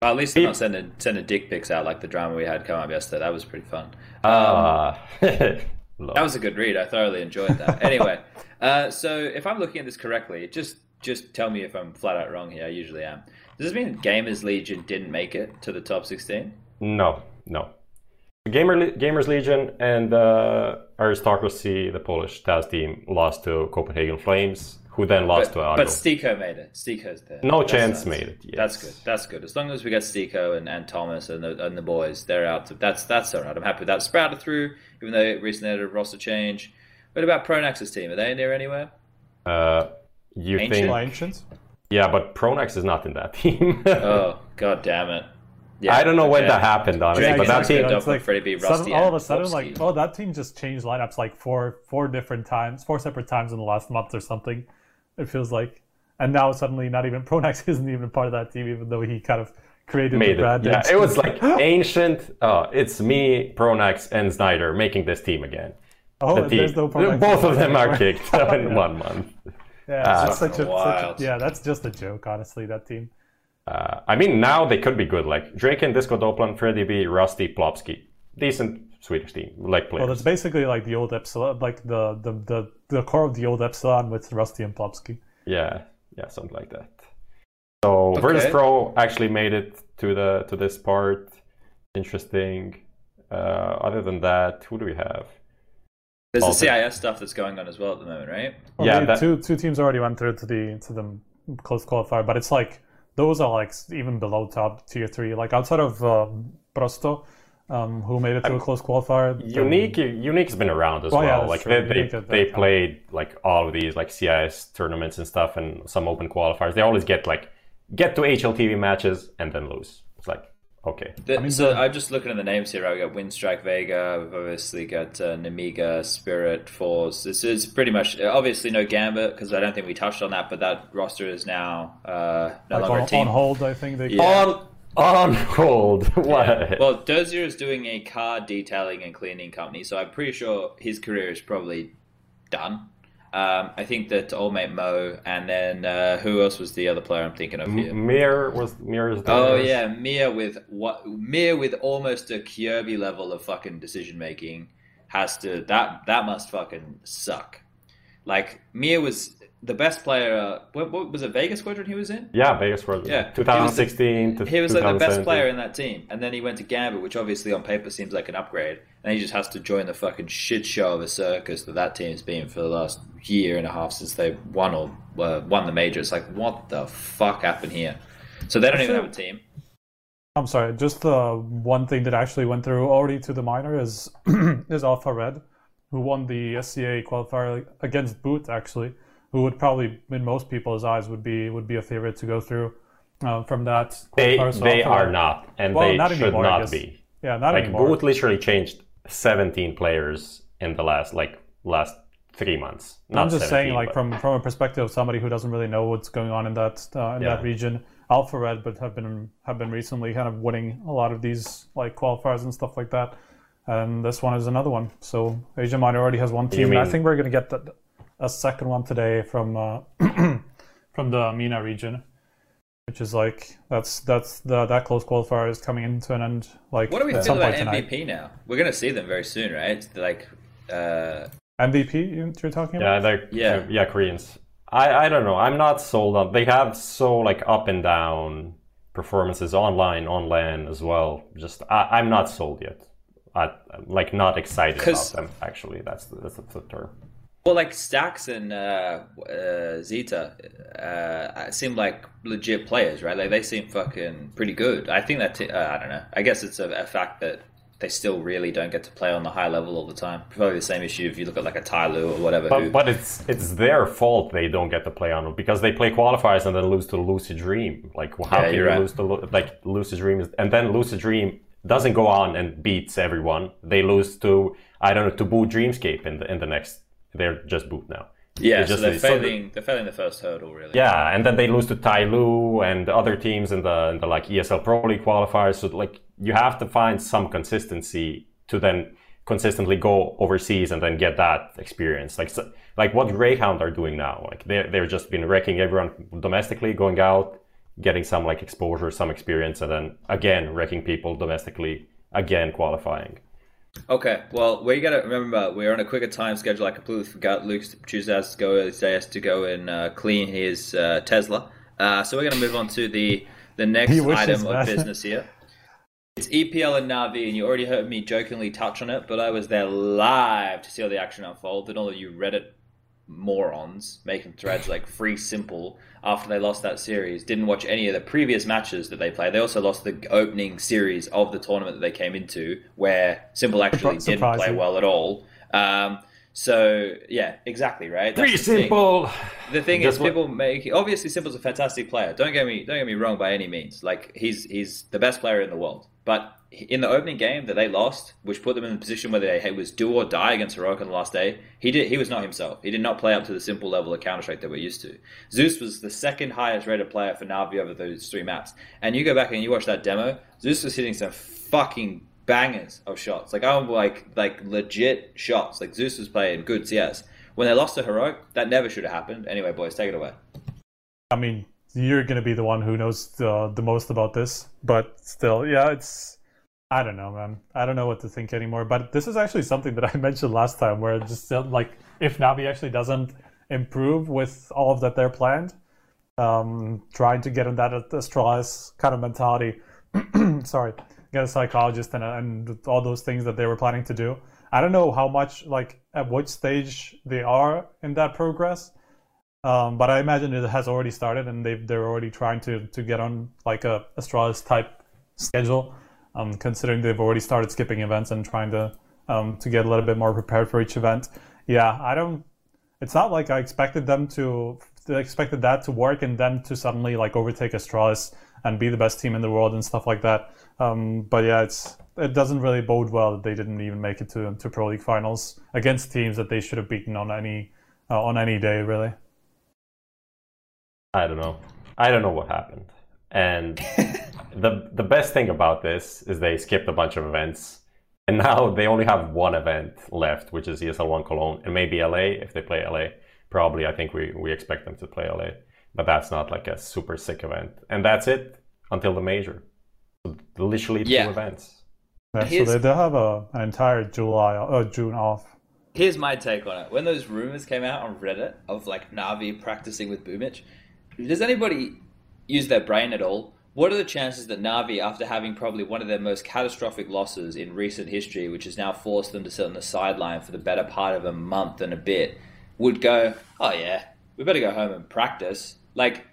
well, at least they're not sending sending dick pics out like the drama we had come up yesterday. That was pretty fun. Ah. Um, uh, that was a good read. I thoroughly enjoyed that. anyway, uh, so if I'm looking at this correctly, just just tell me if I'm flat out wrong here. I usually am. Does this mean Gamers Legion didn't make it to the top 16? No, no. Gamer Gamers Legion and uh, Aristocracy, the Polish Taz team, lost to Copenhagen Flames who then lost but, to Ago. But Stiko made it. Stiko's there. No That's chance nice. made it. Yes. That's good. That's good. As long as we get Stiko and, and Thomas and the, and the boys, they're out. To, that's that's all right. I'm happy with that. Sprouted through, even though it recently had a roster change. What about Pronax's team? Are they in there anywhere? Uh, you Ancient? think Ancients? Yeah, but Pronax is not in that team. oh god damn it! Yeah, I don't know when that happened, honestly, Drake but that team. It's like, Freddie sudden, all of a sudden, like, oh, that team just changed lineups like four, four different times, four separate times in the last month or something. It feels like, and now suddenly not even Pronax isn't even part of that team, even though he kind of created Made the brand. It. Yeah, it was like ancient. Oh, it's me, Pronax, and znajder making this team again. Oh, the there's no Pronax. Both of them are kicked in one month. Yeah, uh, such, a, such a, yeah, that's just a joke, honestly. That team. Uh, I mean, now they could be good. Like Drake and Disco Doplan, Freddy B, Rusty, Plopski, decent Swedish team, like players. Well, it's basically like the old Epsilon, like the the the, the core of the old Epsilon with Rusty and Plopski. Yeah, yeah, something like that. So okay. Virtus Pro actually made it to the to this part. Interesting. Uh, other than that, who do we have? There's the CIS stuff that's going on as well at the moment, right? Well, yeah, that... two two teams already went through to the to the close qualifier, but it's like those are like even below top tier three. Like outside of um, Prosto, um, who made it to a close qualifier. Unique, Unique's been around as well. well. Yeah, like true. they, they, they played like all of these like CIS tournaments and stuff, and some open qualifiers. They always get like get to HLTV matches and then lose. It's like okay. The, I mean, so the, I'm just looking at the names here. I got Winstrike Vega. We've obviously got uh, Nemiga, Spirit, Force. This is pretty much obviously no Gambit because I don't think we touched on that. But that roster is now uh, no like longer on, a team. on hold. I think they. Yeah. On on hold. What? Yeah. Well, Dosia is doing a car detailing and cleaning company, so I'm pretty sure his career is probably done. Um, I think that old mate mou, and then uh, who else was the other player I'm thinking of here? Mir was Mir's. Oh yeah, Mir with what? Mir with almost a Kirby level of fucking decision making has to that that must fucking suck. Like Mir was the best player. Uh, what, what, was it? Vegas Squadron he was in. Yeah, Vegas Squadron. Yeah, 2016 he was, the, he was like the best player in that team, and then he went to Gambit, which obviously on paper seems like an upgrade. And he just has to join the fucking shit show of a circus that that team's been for the last year and a half since they won or uh, won the major. It's like what the fuck happened here? So they don't even have a team. I'm sorry. Just the one thing that actually went through already to the minor is is Alpha Red, who won the SCA qualifier against Boot actually who would probably, in most people's eyes, would be would be a favorite to go through uh, from that. They they are not, and well, they not should anymore, not be. Yeah, not anymore. like anymore. Boot literally changed 17 players in the last like last three months. I'm just saying, like but... from from a perspective of somebody who doesn't really know what's going on in that uh, in yeah. that region. Alpha Red, but have been have been recently kind of winning a lot of these like qualifiers and stuff like that. And this one is another one. So Asia Minor already has one team. Mean... I think we're going to get that a second one today from uh, from the MENA region, which is like that's that's the that close qualifier is coming into an end. Like what do we feel about MVP tonight. now? We're gonna see them very soon, right? Like uh... MVP you're talking about? Yeah, they're yeah yeah Koreans. I I don't know. I'm not sold on. They have so like up and down performances online, on LAN as well. Just I, I'm not sold yet. I, like not excited about them. Actually, that's the, that's the term. Well, like stax and uh, uh, Zeta uh, seem like legit players, right? Like they seem fucking pretty good. I think that t- uh, I don't know. I guess it's a, a, fact that they still really don't get to play on the high level all the time. Probably the same issue if you look at like a Tai TyLoo or whatever. But, who... but it's it's their fault they don't get to play on because they play qualifiers and then lose to Lucid Dream. Like how yeah, can you right. lose to like Lucid Dream? Is, and then Lucid Dream doesn't go on and beats everyone. They lose to I don't know to Boot Dreamscape in the in the next they're just boot now. Yeah, so they're failing. So they're failing the first hurdle, really. Yeah, and then they lose to TyLoo and other teams in the in the like ESL Pro League qualifiers. So like you have to find some consistency to then consistently go overseas and then get that experience. Like so, like what Greyhound are doing now. Like they they're just been wrecking everyone domestically, going out, getting some like exposure, some experience, and then again wrecking people domestically, again qualifying. Okay, well, we got to remember we're on a quicker time schedule. I completely forgot Luke's Tuesday has to go has to go and uh, clean his uh, Tesla. Uh, so we're going to move on to the the next item of business here. It's EPL and Navi, and you already heard me jokingly touch on it, but I was there live to see all the action unfold, and all of you Reddit morons making threads like free s1mple after they lost that series. Didn't watch any of the previous matches that they played. They also lost the opening series of the tournament that they came into where s1mple actually didn't play well at all. Um, so yeah exactly right? That's free the s1mple. Thing. the thing is people make obviously s1mple's a fantastic player. Don't get me don't get me wrong by any means. Like he's he's the best player in the world but in the opening game that they lost, which put them in a position where they was do or die against Heroic on the last day, he did he was not himself. He did not play up to the s1mple level of Counter Strike that we're used to. Zeus was the second highest rated player for Navi over those three maps. And you go back and you watch that demo, Zeus was hitting some fucking bangers of shots. Like I'm like like legit shots. Like Zeus was playing good CS. When they lost to Heroic, that never should have happened. Anyway, boys, take it away. I mean, you're gonna be the one who knows the, the most about this, but still, yeah, it's I don't know, man. I don't know what to think anymore. But this is actually something that I mentioned last time, where just uh, like if Navi actually doesn't improve with all of that they're planned, um, trying to get in that uh, Astralis kind of mentality. sorry, get a psychologist and, and all those things that they were planning to do. I don't know how much, like, at which stage they are in that progress. Um, but I imagine it has already started, and they they're already trying to to get on like a Astralis type schedule um, considering they've already started skipping events and trying to um, to get a little bit more prepared for each event. Yeah, I don't. It's not like I expected them to. I expected that to work and them to suddenly like overtake Astralis and be the best team in the world and stuff like that. Um, but yeah, it's it doesn't really bode well that they didn't even make it to to Pro League finals against teams that they should have beaten on any uh, on any day, really. I don't know. I don't know what happened. And the the best thing about this is they skipped a bunch of events, and now they only have one event left, which is ESL One Cologne, and maybe LA if they play LA. Probably, I think we we expect them to play LA, but that's not like a super sick event, and that's it until the major. So literally two yeah. events. Yeah, so they, they have a, an entire July uh, June off. Here's my take on it. When those rumors came out on Reddit of like Navi practicing with Boombl4, does anybody use their brain at all, what are the chances that Navi, after having probably one of their most catastrophic losses in recent history, which has now forced them to sit on the sideline for the better part of a month and a bit, would go, oh yeah, we better go home and practice? Like,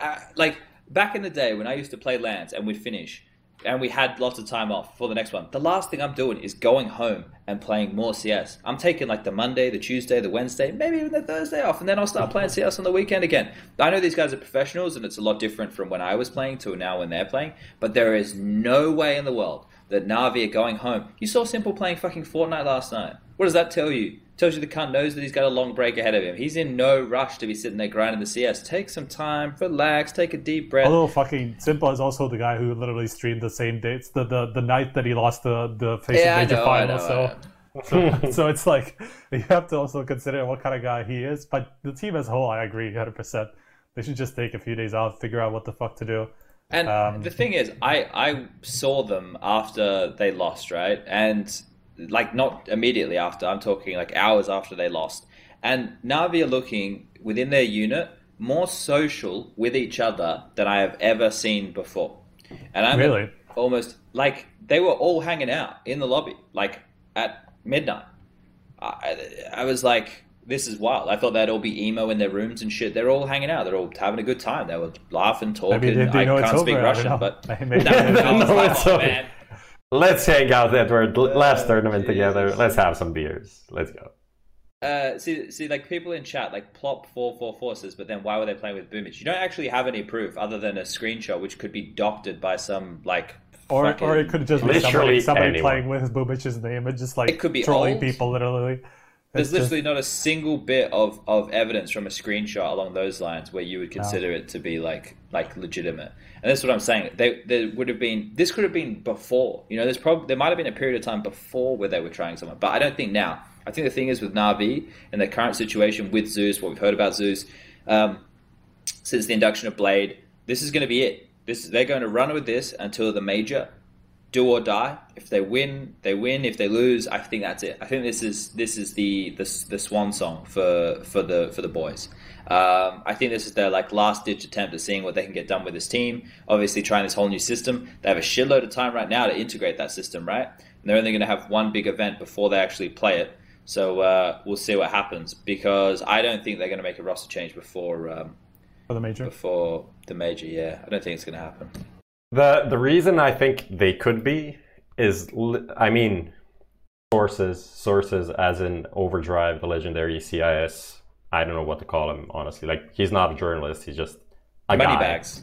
uh, like back in the day when I used to play Lance and we'd finish, and we had lots of time off for the next one. The last thing I'm doing is going home and playing more CS. I'm taking like the Monday, the Tuesday, the Wednesday, maybe even the Thursday off, and then I'll start playing CS on the weekend again. I know these guys are professionals, and it's a lot different from when I was playing to now when they're playing, but there is no way in the world that Navi are going home. You saw s1mple playing fucking Fortnite last night. What does that tell you? Tells you the cunt knows that he's got a long break ahead of him. He's in no rush to be sitting there grinding the CS. Take some time, relax, take a deep breath. Although fucking s1mple is also the guy who literally streamed the same dates, the the, the night that he lost the the face yeah, major know, final. so. so, so it's like you have to also consider what kind of guy he is. But the team as a whole, I agree, hundred percent. They should just take a few days off, figure out what the fuck to do. And um, the thing is, I I saw them after they lost, right? And like not immediately after. I'm talking like hours after they lost. And Navi are looking within their unit more social with each other than I have ever seen before. And I'm really almost like they were all hanging out in the lobby, like at midnight. I, I was like, this is wild. I thought they'd all be emo in their rooms and shit. They're all hanging out. They're all having a good time. They were laughing, talking. I can't speak Russian, but no. Let's hang out at our last tournament together. Let's have some beers. Let's go. Uh, see, see, like people in chat, like plop four four forces, but then why were they playing with Boombl4? You don't actually have any proof other than a screenshot, which could be doctored by some like. Or, or it could just be somebody, somebody playing with Boombl4's name and just like it could be trolling old. people literally. There's literally not a single bit of, of evidence from a screenshot along those lines where you would consider no. it to be like like legitimate. And that's what I'm saying. They there would have been this could have been before. You know, there's probably there might have been a period of time before where they were trying someone, but I don't think now. I think the thing is with Navi and the current situation with Zeus, what we've heard about Zeus um, since the induction of Blade, this is going to be it. This they're going to run with this until the major, do or die. If they win, they win. If they lose, I think that's it. I think this is this is the the, the swan song for for the for the boys. Um, I think this is their like last ditch attempt at seeing what they can get done with this team. Obviously, trying this whole new system. They have a shitload of time right now to integrate that system, right? And they're only going to have one big event before they actually play it. So uh, we'll see what happens because I don't think they're going to make a roster change before um, for the major. Before the major, yeah, I don't think it's going to happen. The the reason I think they could be is, I mean, sources sources as in Overdrive, the legendary CIS I don't know what to call him honestly. Like he's not a journalist. He's just a Money guy. bags.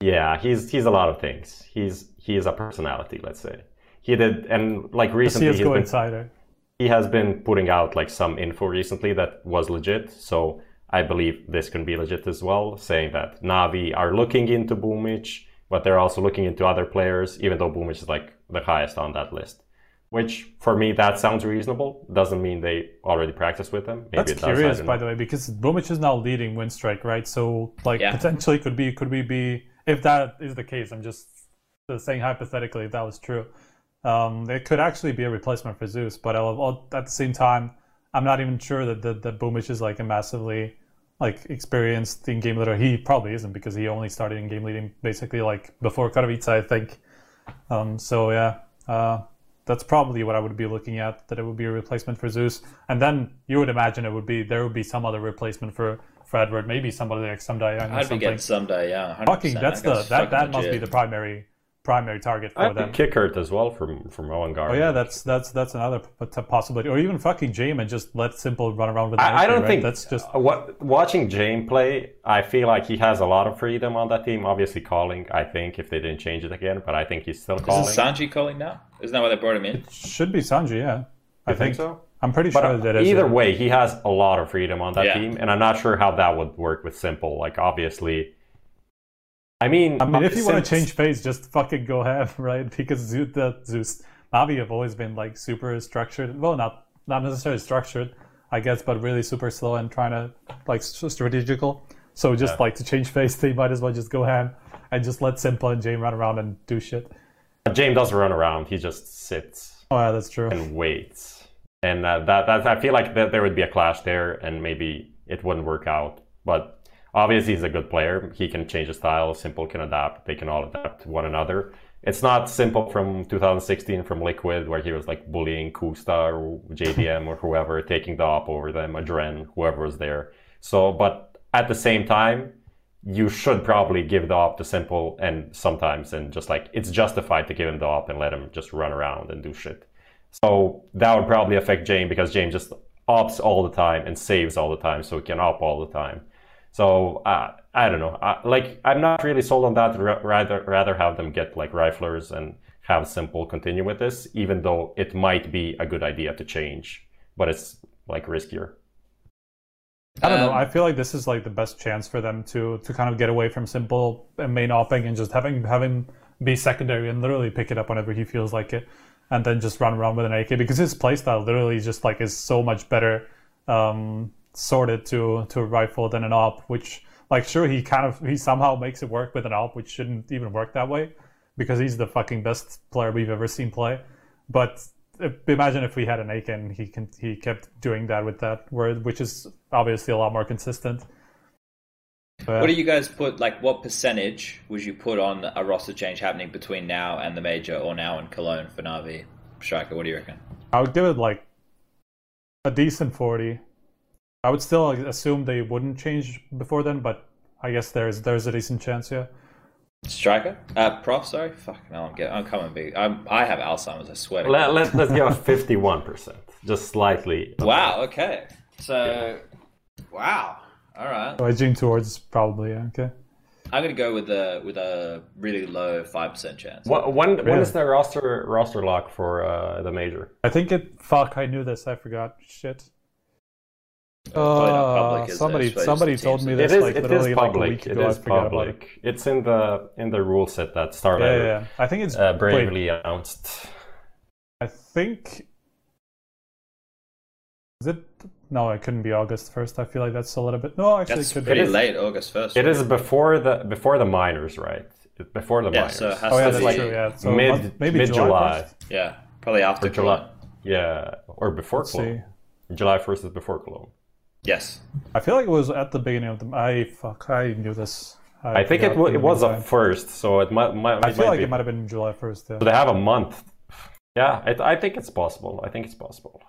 Yeah, he's he's a lot of things. He's he is a personality. Let's say he did, and like recently he's been, insider. he has been putting out like some info recently that was legit. So I believe this can be legit as well, saying that Navi are looking into Boombl4, but they're also looking into other players, even though Boombl4 is like the highest on that list which for me that sounds reasonable. Doesn't mean they already practice with them. Maybe That's curious, by the way, because Boombl4 is now leading Winstrike, right? So like yeah. potentially could be could we be if that is the case? I'm just saying hypothetically if that was true, um, it could actually be a replacement for Zeus. But I'll, at the same time, I'm not even sure that that, that Boombl4 is like a massively like experienced in game leader. He probably isn't because he only started in game leading basically like before Katowice, I think. Um, so yeah. Uh, that's probably what I would be looking at. That it would be a replacement for Zeus, and then you would imagine it would be there would be some other replacement for for Edward, maybe somebody like Ssumday. I'd be getting Ssumday, yeah. Fucking, that's the that that must be the primary primary target for them. qikert as well from from Owen Oh yeah, that's that's that's another possibility. Or even fucking James and just let s1mple run around with. I, I don't right? think that's just uh, what watching James play. I feel like he has a lot of freedom on that team. Obviously, calling. I think if they didn't change it again, but I think he's still calling. Is Sanji calling now? Isn't that why they brought him in? It should be Sanji, yeah. I think, think so. I'm pretty but sure that either way, he has a lot of freedom on that yeah. team, and I'm not sure how that would work with s1mple. Like obviously, I mean, I mean, if you want to change phase, just fucking go ahead, right? Because Zeus, the Zeus, Navi have always been like super structured. Well, not not necessarily structured, I guess, but really super slow and trying to like strategical. So just yeah. like to change phase, they might as well just go ahead and just let s1mple and James run around and do shit. James doesn't run around; he just sits. Oh yeah, that's true. And waits and uh, that that I feel like that there would be a clash there, and maybe it wouldn't work out. But obviously, he's a good player. He can change his style. s1mple can adapt. They can all adapt to one another. It's not s1mple from 2016 from Liquid where he was like bullying koosta or JDM or whoever, taking the op over them, Adren, whoever was there. So, but at the same time, you should probably give the op to s1mple and sometimes and just like it's justified to give him the op and let him just run around and do shit. So that would probably affect James because James just ops all the time and saves all the time, so he can op all the time. So uh, I don't know. I, like I'm not really sold on that. R- rather, rather have them get like riflers and have s1mple continue with this, even though it might be a good idea to change, but it's like riskier. I don't um, know. I feel like this is like the best chance for them to to kind of get away from s1mple and main opping and just having having be secondary and literally pick it up whenever he feels like it and then just run around with an AK because his playstyle literally just like is so much better um, sorted to to a rifle than an op. Which like sure he kind of he somehow makes it work with an op, which shouldn't even work that way because he's the fucking best player we've ever seen play. But imagine if we had an AK and he can he kept doing that with that word, which is obviously a lot more consistent. But, what do you guys put? Like, what percentage would you put on a roster change happening between now and the major, or now in Cologne for Navi? Striker, what do you reckon? I would give it like a decent forty. I would still assume they wouldn't change before then, but I guess there's there's a decent chance, yeah. Striker, uh, prof. Sorry, fuck no, I'm getting, I'm coming big. I'm, I have Alzheimer's. I swear. Let, let, let's go fifty-one percent, just slightly. Wow. Okay. So, yeah. wow. All right. So edging towards probably yeah, okay. I'm gonna go with a with a really low five percent chance. What, when when is the roster roster lock for uh, the major? I think it. Fuck! I knew this. I forgot. Shit. Uh, somebody somebody told me this it is, like it literally is public. like a week ago. It is public. It. It's in the in the rule set that started. Yeah, yeah. I think it's uh, bravely wait, announced. I think is it no, it couldn't be August first. I feel like that's a little bit. No, actually, that's it could pretty be. late, August first. It right? is before the before the minors, right? Before the yeah, minors. So oh yeah, that's like true. Yeah, so mid maybe mid July. July yeah, probably after July. Yeah, or before Let's Cologne. See. July first is before Cologne. Yes. I feel like it was at the beginning of the. I fuck. I knew this. I, I think it, it was a first, so it might. might I feel might like be. it might have been July first. Yeah. So they have a month. Yeah, it, I think it's possible. I think it's possible.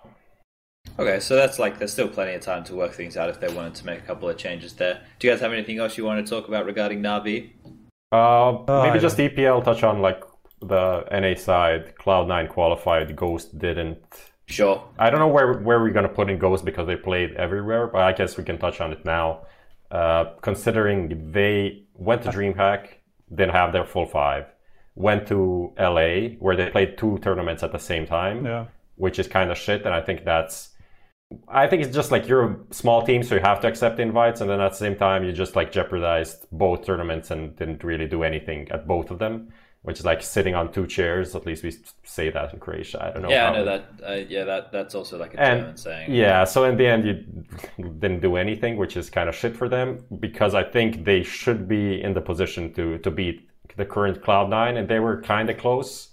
Okay, so that's like there's still plenty of time to work things out if they wanted to make a couple of changes there. Do you guys have anything else you want to talk about regarding Navi? Uh, maybe just EPL touch on like the NA side. Cloud9 qualified, Ghost didn't. Sure. I don't know where where we're gonna put in Ghost because they played everywhere, but I guess we can touch on it now. Uh, considering they went to DreamHack, didn't have their full five, went to LA where they played two tournaments at the same time, yeah. which is kind of shit, and I think that's I think it's just like you're a small team, so you have to accept invites, and then at the same time, you just like jeopardized both tournaments and didn't really do anything at both of them, which is like sitting on two chairs. At least we say that in Croatia. I don't know. Yeah, I know that. Uh, yeah, that that's also like a and, German saying. Yeah, so in the end, you didn't do anything, which is kind of shit for them because I think they should be in the position to to beat the current Cloud Nine, and they were kind of close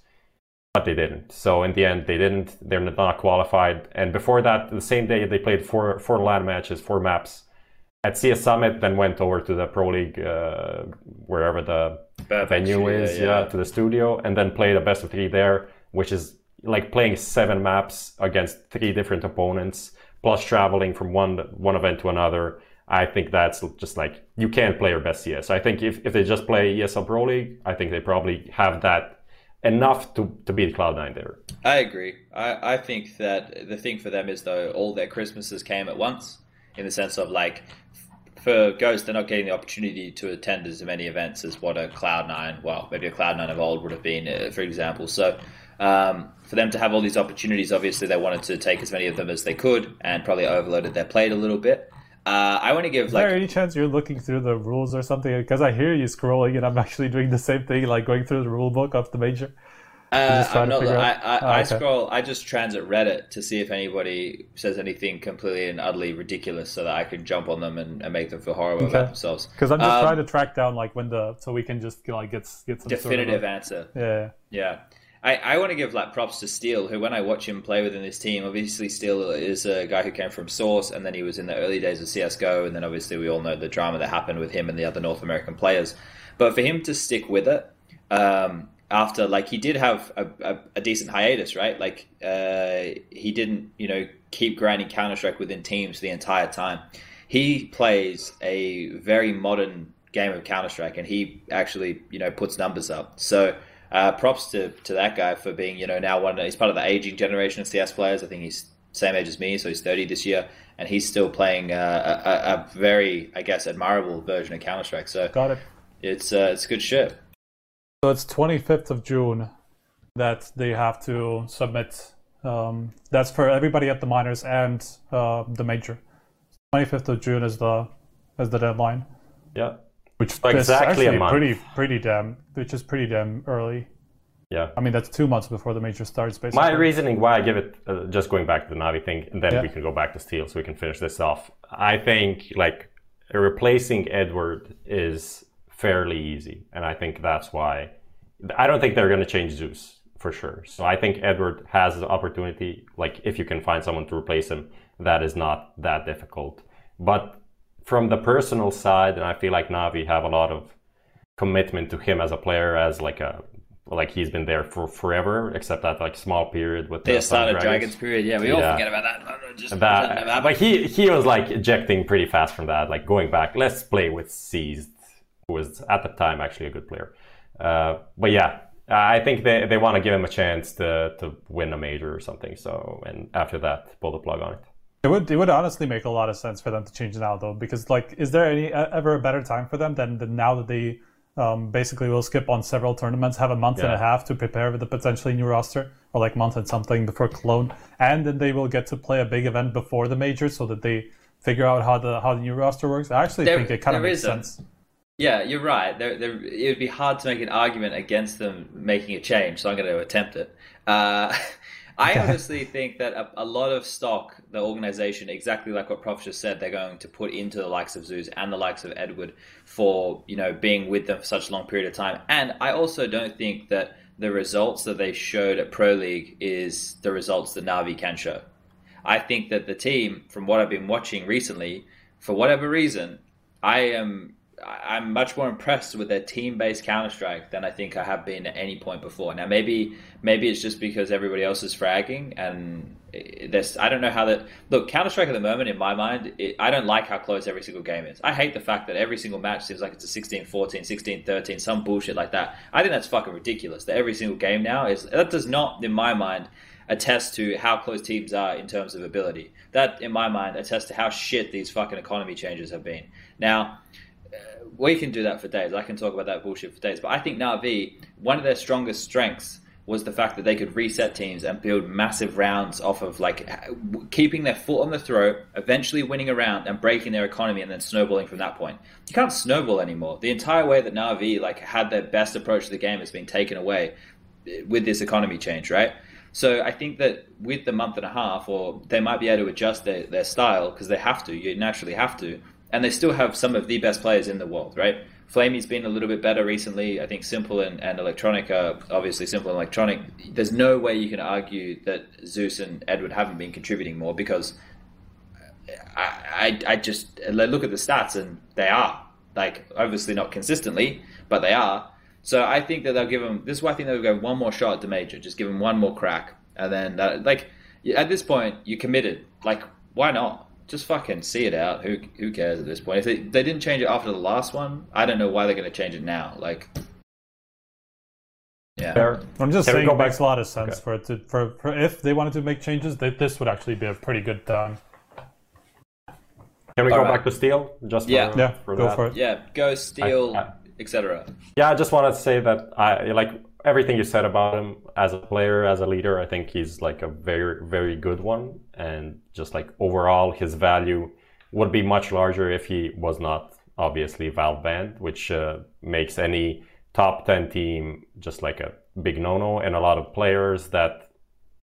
but they didn't. So in the end, they didn't. They're not qualified. And before that, the same day, they played four four LAN matches, four maps at CS Summit. Then went over to the Pro League, uh, wherever the Bad venue is, yeah, yeah, to the studio, and then play the best of three there, which is like playing seven maps against three different opponents, plus traveling from one one event to another. I think that's just like you can't play your best CS. I think if, if they just play ESL Pro League, I think they probably have that enough to, to beat Cloud9 there. I agree. I, I think that the thing for them is, though, all their Christmases came at once in the sense of like, for Ghost, they're not getting the opportunity to attend as many events as what a Cloud9, well, maybe a Cloud9 of old would have been, uh, for example. So, um, for them to have all these opportunities, obviously they wanted to take as many of them as they could and probably overloaded their plate a little bit. Uh, I want to give Is like. there any chance you're looking through the rules or something? Because I hear you scrolling, and I'm actually doing the same thing, like going through the rule book of the major. Uh, I'm not, I, I, oh, okay. I, scroll. I just transit Reddit to see if anybody says anything completely and utterly ridiculous, so that I can jump on them and, and make them feel horrible okay. about themselves. Because I'm just um, trying to track down like when the so we can just like get get some definitive sort of answer. Yeah, yeah. I, I want to give like props to Steel, who when I watch him play within this team, obviously Steel is a guy who came from Source, and then he was in the early days of CS:GO, and then obviously we all know the drama that happened with him and the other North American players. But for him to stick with it, um, after like he did have a, a, a decent hiatus, right? Like uh, he didn't, you know, keep grinding Counter Strike within teams the entire time. He plays a very modern game of Counter Strike, and he actually, you know, puts numbers up. So uh, props to, to that guy for being, you know, now one. He's part of the aging generation of CS players. I think he's same age as me, so he's 30 this year, and he's still playing uh, a, a, very, I guess, admirable version of Counter Strike. So got it. It's uh, it's good shit. So it's 25th of June that they have to submit. Um, that's for everybody at the minors and uh, the major. 25th of June is the is the deadline. Yeah which is exactly actually pretty pretty damn which is pretty damn early. Yeah, I mean that's two months before the major starts. Basically, my reasoning why I give it uh, just going back to the Navi thing, and then yeah. we can go back to Steel, so we can finish this off. I think like replacing Edward is fairly easy, and I think that's why. I don't think they're going to change Zeus for sure. So I think Edward has the opportunity. Like if you can find someone to replace him, that is not that difficult. But from the personal side, and I feel like Navi have a lot of commitment to him as a player, as like a like he's been there for forever, except that like small period with the yeah, Dragons. Dragons period. Yeah, we all forget about that. Just that, but he he was like ejecting pretty fast from that, like going back. Let's play with Seized, who was at the time actually a good player. Uh, but yeah, I think they, they want to give him a chance to to win a major or something. So and after that, pull the plug on it. It would it would honestly make a lot of sense for them to change now though because like is there any ever a better time for them than, than now that they um, basically will skip on several tournaments, have a month yeah. and a half to prepare with the potentially new roster, or like month and something before Cologne, and then they will get to play a big event before the major, so that they figure out how the how the new roster works. I actually there, think it kind of makes sense. Yeah, you're right. There, there, it would be hard to make an argument against them making a change, so I'm going to attempt it. Uh, I honestly think that a, a, lot of stock, the organization, exactly like what Prof just said, they're going to put into the likes of Zeus and the likes of Edward for you know being with them for such a long period of time. And I also don't think that the results that they showed at Pro League is the results that Navi can show. I think that the team, from what I've been watching recently, for whatever reason, I am I'm much more impressed with their team-based Counter Strike than I think I have been at any point before. Now, maybe maybe it's just because everybody else is fragging, and this I don't know how that look Counter Strike at the moment. In my mind, it, I don't like how close every single game is. I hate the fact that every single match seems like it's a 16-14, 16-13, some bullshit like that. I think that's fucking ridiculous. That every single game now is that does not, in my mind, attest to how close teams are in terms of ability. That, in my mind, attests to how shit these fucking economy changes have been. Now we can do that for days. I can talk about that bullshit for days. But I think Navi, one of their strongest strengths was the fact that they could reset teams and build massive rounds off of like keeping their foot on the throat, eventually winning a round and breaking their economy and then snowballing from that point. You can't snowball anymore. The entire way that Navi like had their best approach to the game has been taken away with this economy change, right? So I think that with the month and a half, or they might be able to adjust their, their style because they have to. You naturally have to and they still have some of the best players in the world, right? flamie's been a little bit better recently. I think s1mple and, and Electronic are obviously s1mple and Electronic. There's no way you can argue that Zeus and Edward haven't been contributing more because I, I, I just look at the stats and they are. Like, obviously not consistently, but they are. So I think that they'll give them. This is why I think they'll go one more shot at the major. Just give them one more crack, and then uh, like at this point you're committed. Like why not? Just fucking see it out. Who who cares at this point? If they, they didn't change it after the last one, I don't know why they're going to change it now. Like, yeah. Yeah. Fair. I'm just Can saying it makes back? a lot of sense okay. for it to for, for if they wanted to make changes, that this would actually be a pretty good time. Can we All go right. back to steel? Just yeah, for, yeah, for go that? for it. Yeah, go steel, etc. Yeah, I just wanted to say that I like everything you said about him as a player, as a leader. I think he's like a very, very good one, and just like overall, his value would be much larger if he was not obviously Valve banned, which uh, makes any top 10 team just like a big no-no. And a lot of players that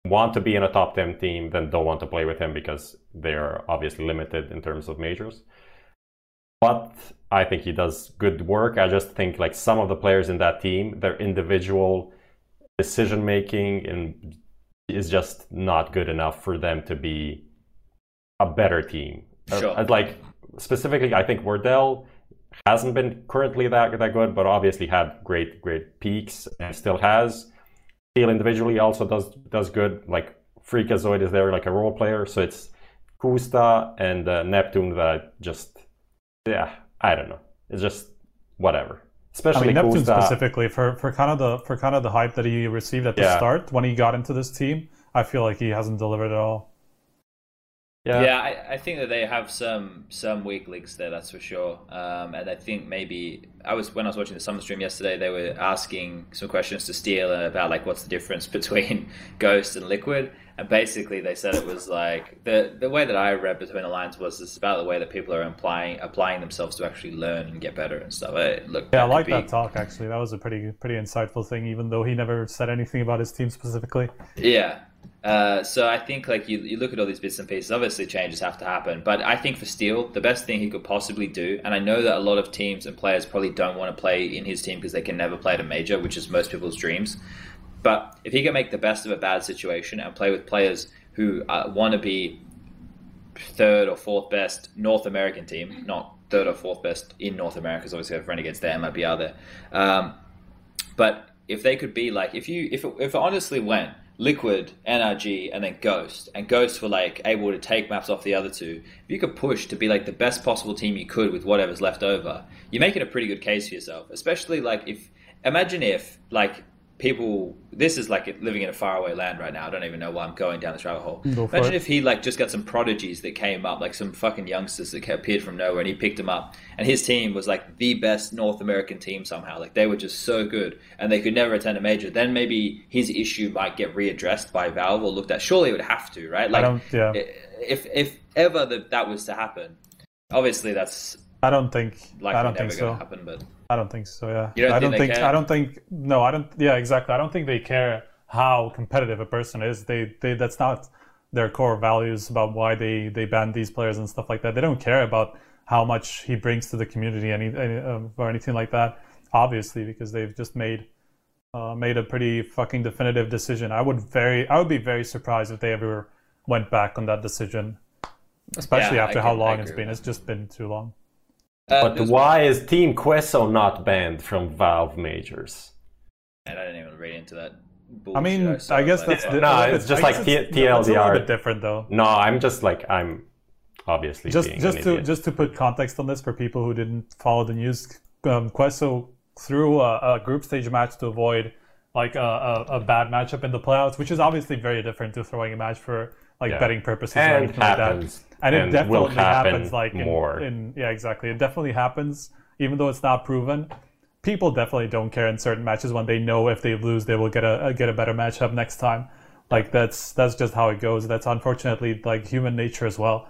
want to be in a top 10 team then don't want to play with him because they're obviously limited in terms of majors. But i think he does good work. I just think like some of the players in that team their individual decision making and is just not good enough for them to be a better team sure. Uh, like specifically i think wardell hasn't been currently that that good, but obviously had great great peaks and still has. Steel individually also does does good. Like Freakazoid is there like a role player, so it's koosta and uh, Neptune that just yeah I don't know. It's just whatever. Especially I mean, Neptune koosta. specifically for, for kind of the for kind of the hype that he received at the yeah. start when he got into this team. I feel like he hasn't delivered at all. Yeah, yeah I, I, think that they have some some weak links there, that's for sure. Um, and I think maybe I was when I was watching the summer stream yesterday, they were asking some questions to Steel about like what's the difference between Ghost and Liquid, and basically they said it was like the the way that I read between the lines was it's about the way that people are applying applying themselves to actually learn and get better and stuff. It, look, yeah, I like be... that talk actually. That was a pretty pretty insightful thing, even though he never said anything about his team specifically. Yeah, uh, so I think like you, you look at all these bits and pieces. Obviously, changes have to happen, but I think for Steel, the best thing he could possibly do, and I know that a lot of teams and players probably don't want to play in his team because they can never play at a major, which is most people's dreams. But if he can make the best of a bad situation and play with players who uh, want to be third or fourth best North American team, not third or fourth best in North America, because obviously a friend against them might be out there. Um, but if they could be like, if you, if it, if it honestly went Liquid, NRG, and then Ghost, and Ghost were like able to take maps off the other two. If you could push to be like the best possible team you could with whatever's left over, you're making a pretty good case for yourself. Especially like if imagine if like people this is like living in a faraway land right now. I don't even know why i'm going down this rabbit hole. Imagine it. if he like just got some prodigies that came up like some fucking youngsters that appeared from nowhere and he picked them up. And his team was like the best north american team somehow. Like they were just so good and they could never attend a major. Then maybe his issue might get readdressed by valve or looked at. Surely it would have to right? Like yeah. if if ever that that was to happen obviously that's i don't think i don't think so. happen but I don't think so. Yeah. Don't I don't think. think I don't think. No, I don't. Yeah, exactly. I don't think they care how competitive a person is. They they that's not their core values about why they they ban these players and stuff like that. They don't care about how much he brings to the community any, any um, or anything like that. Obviously, because they've just made uh, made a pretty fucking definitive decision. I would very I would be very surprised if they ever went back on that decision, especially yeah, after can, how long it's been. It's just been too long. Uh, but why is Team Queso not banned from Valve majors? And I didn't even read into that. I mean, I, I guess that's the, no. It's just like T- TLDR. It's a little bit different, though. No, I'm just like I'm obviously just just to idiot. just to put context on this for people who didn't follow the news. Um, Queso threw a, a, group stage match to avoid like a, a, a, bad matchup in the playoffs, which is obviously very different to throwing a match for like yeah. betting purposes and or anything happens. like that and, and it definitely happen happens like in, more. In, yeah, exactly. It definitely happens, even though it's not proven. People definitely don't care in certain matches when they know if they lose, they will get a get a better matchup next time. Like that's that's just how it goes. That's unfortunately like human nature as well.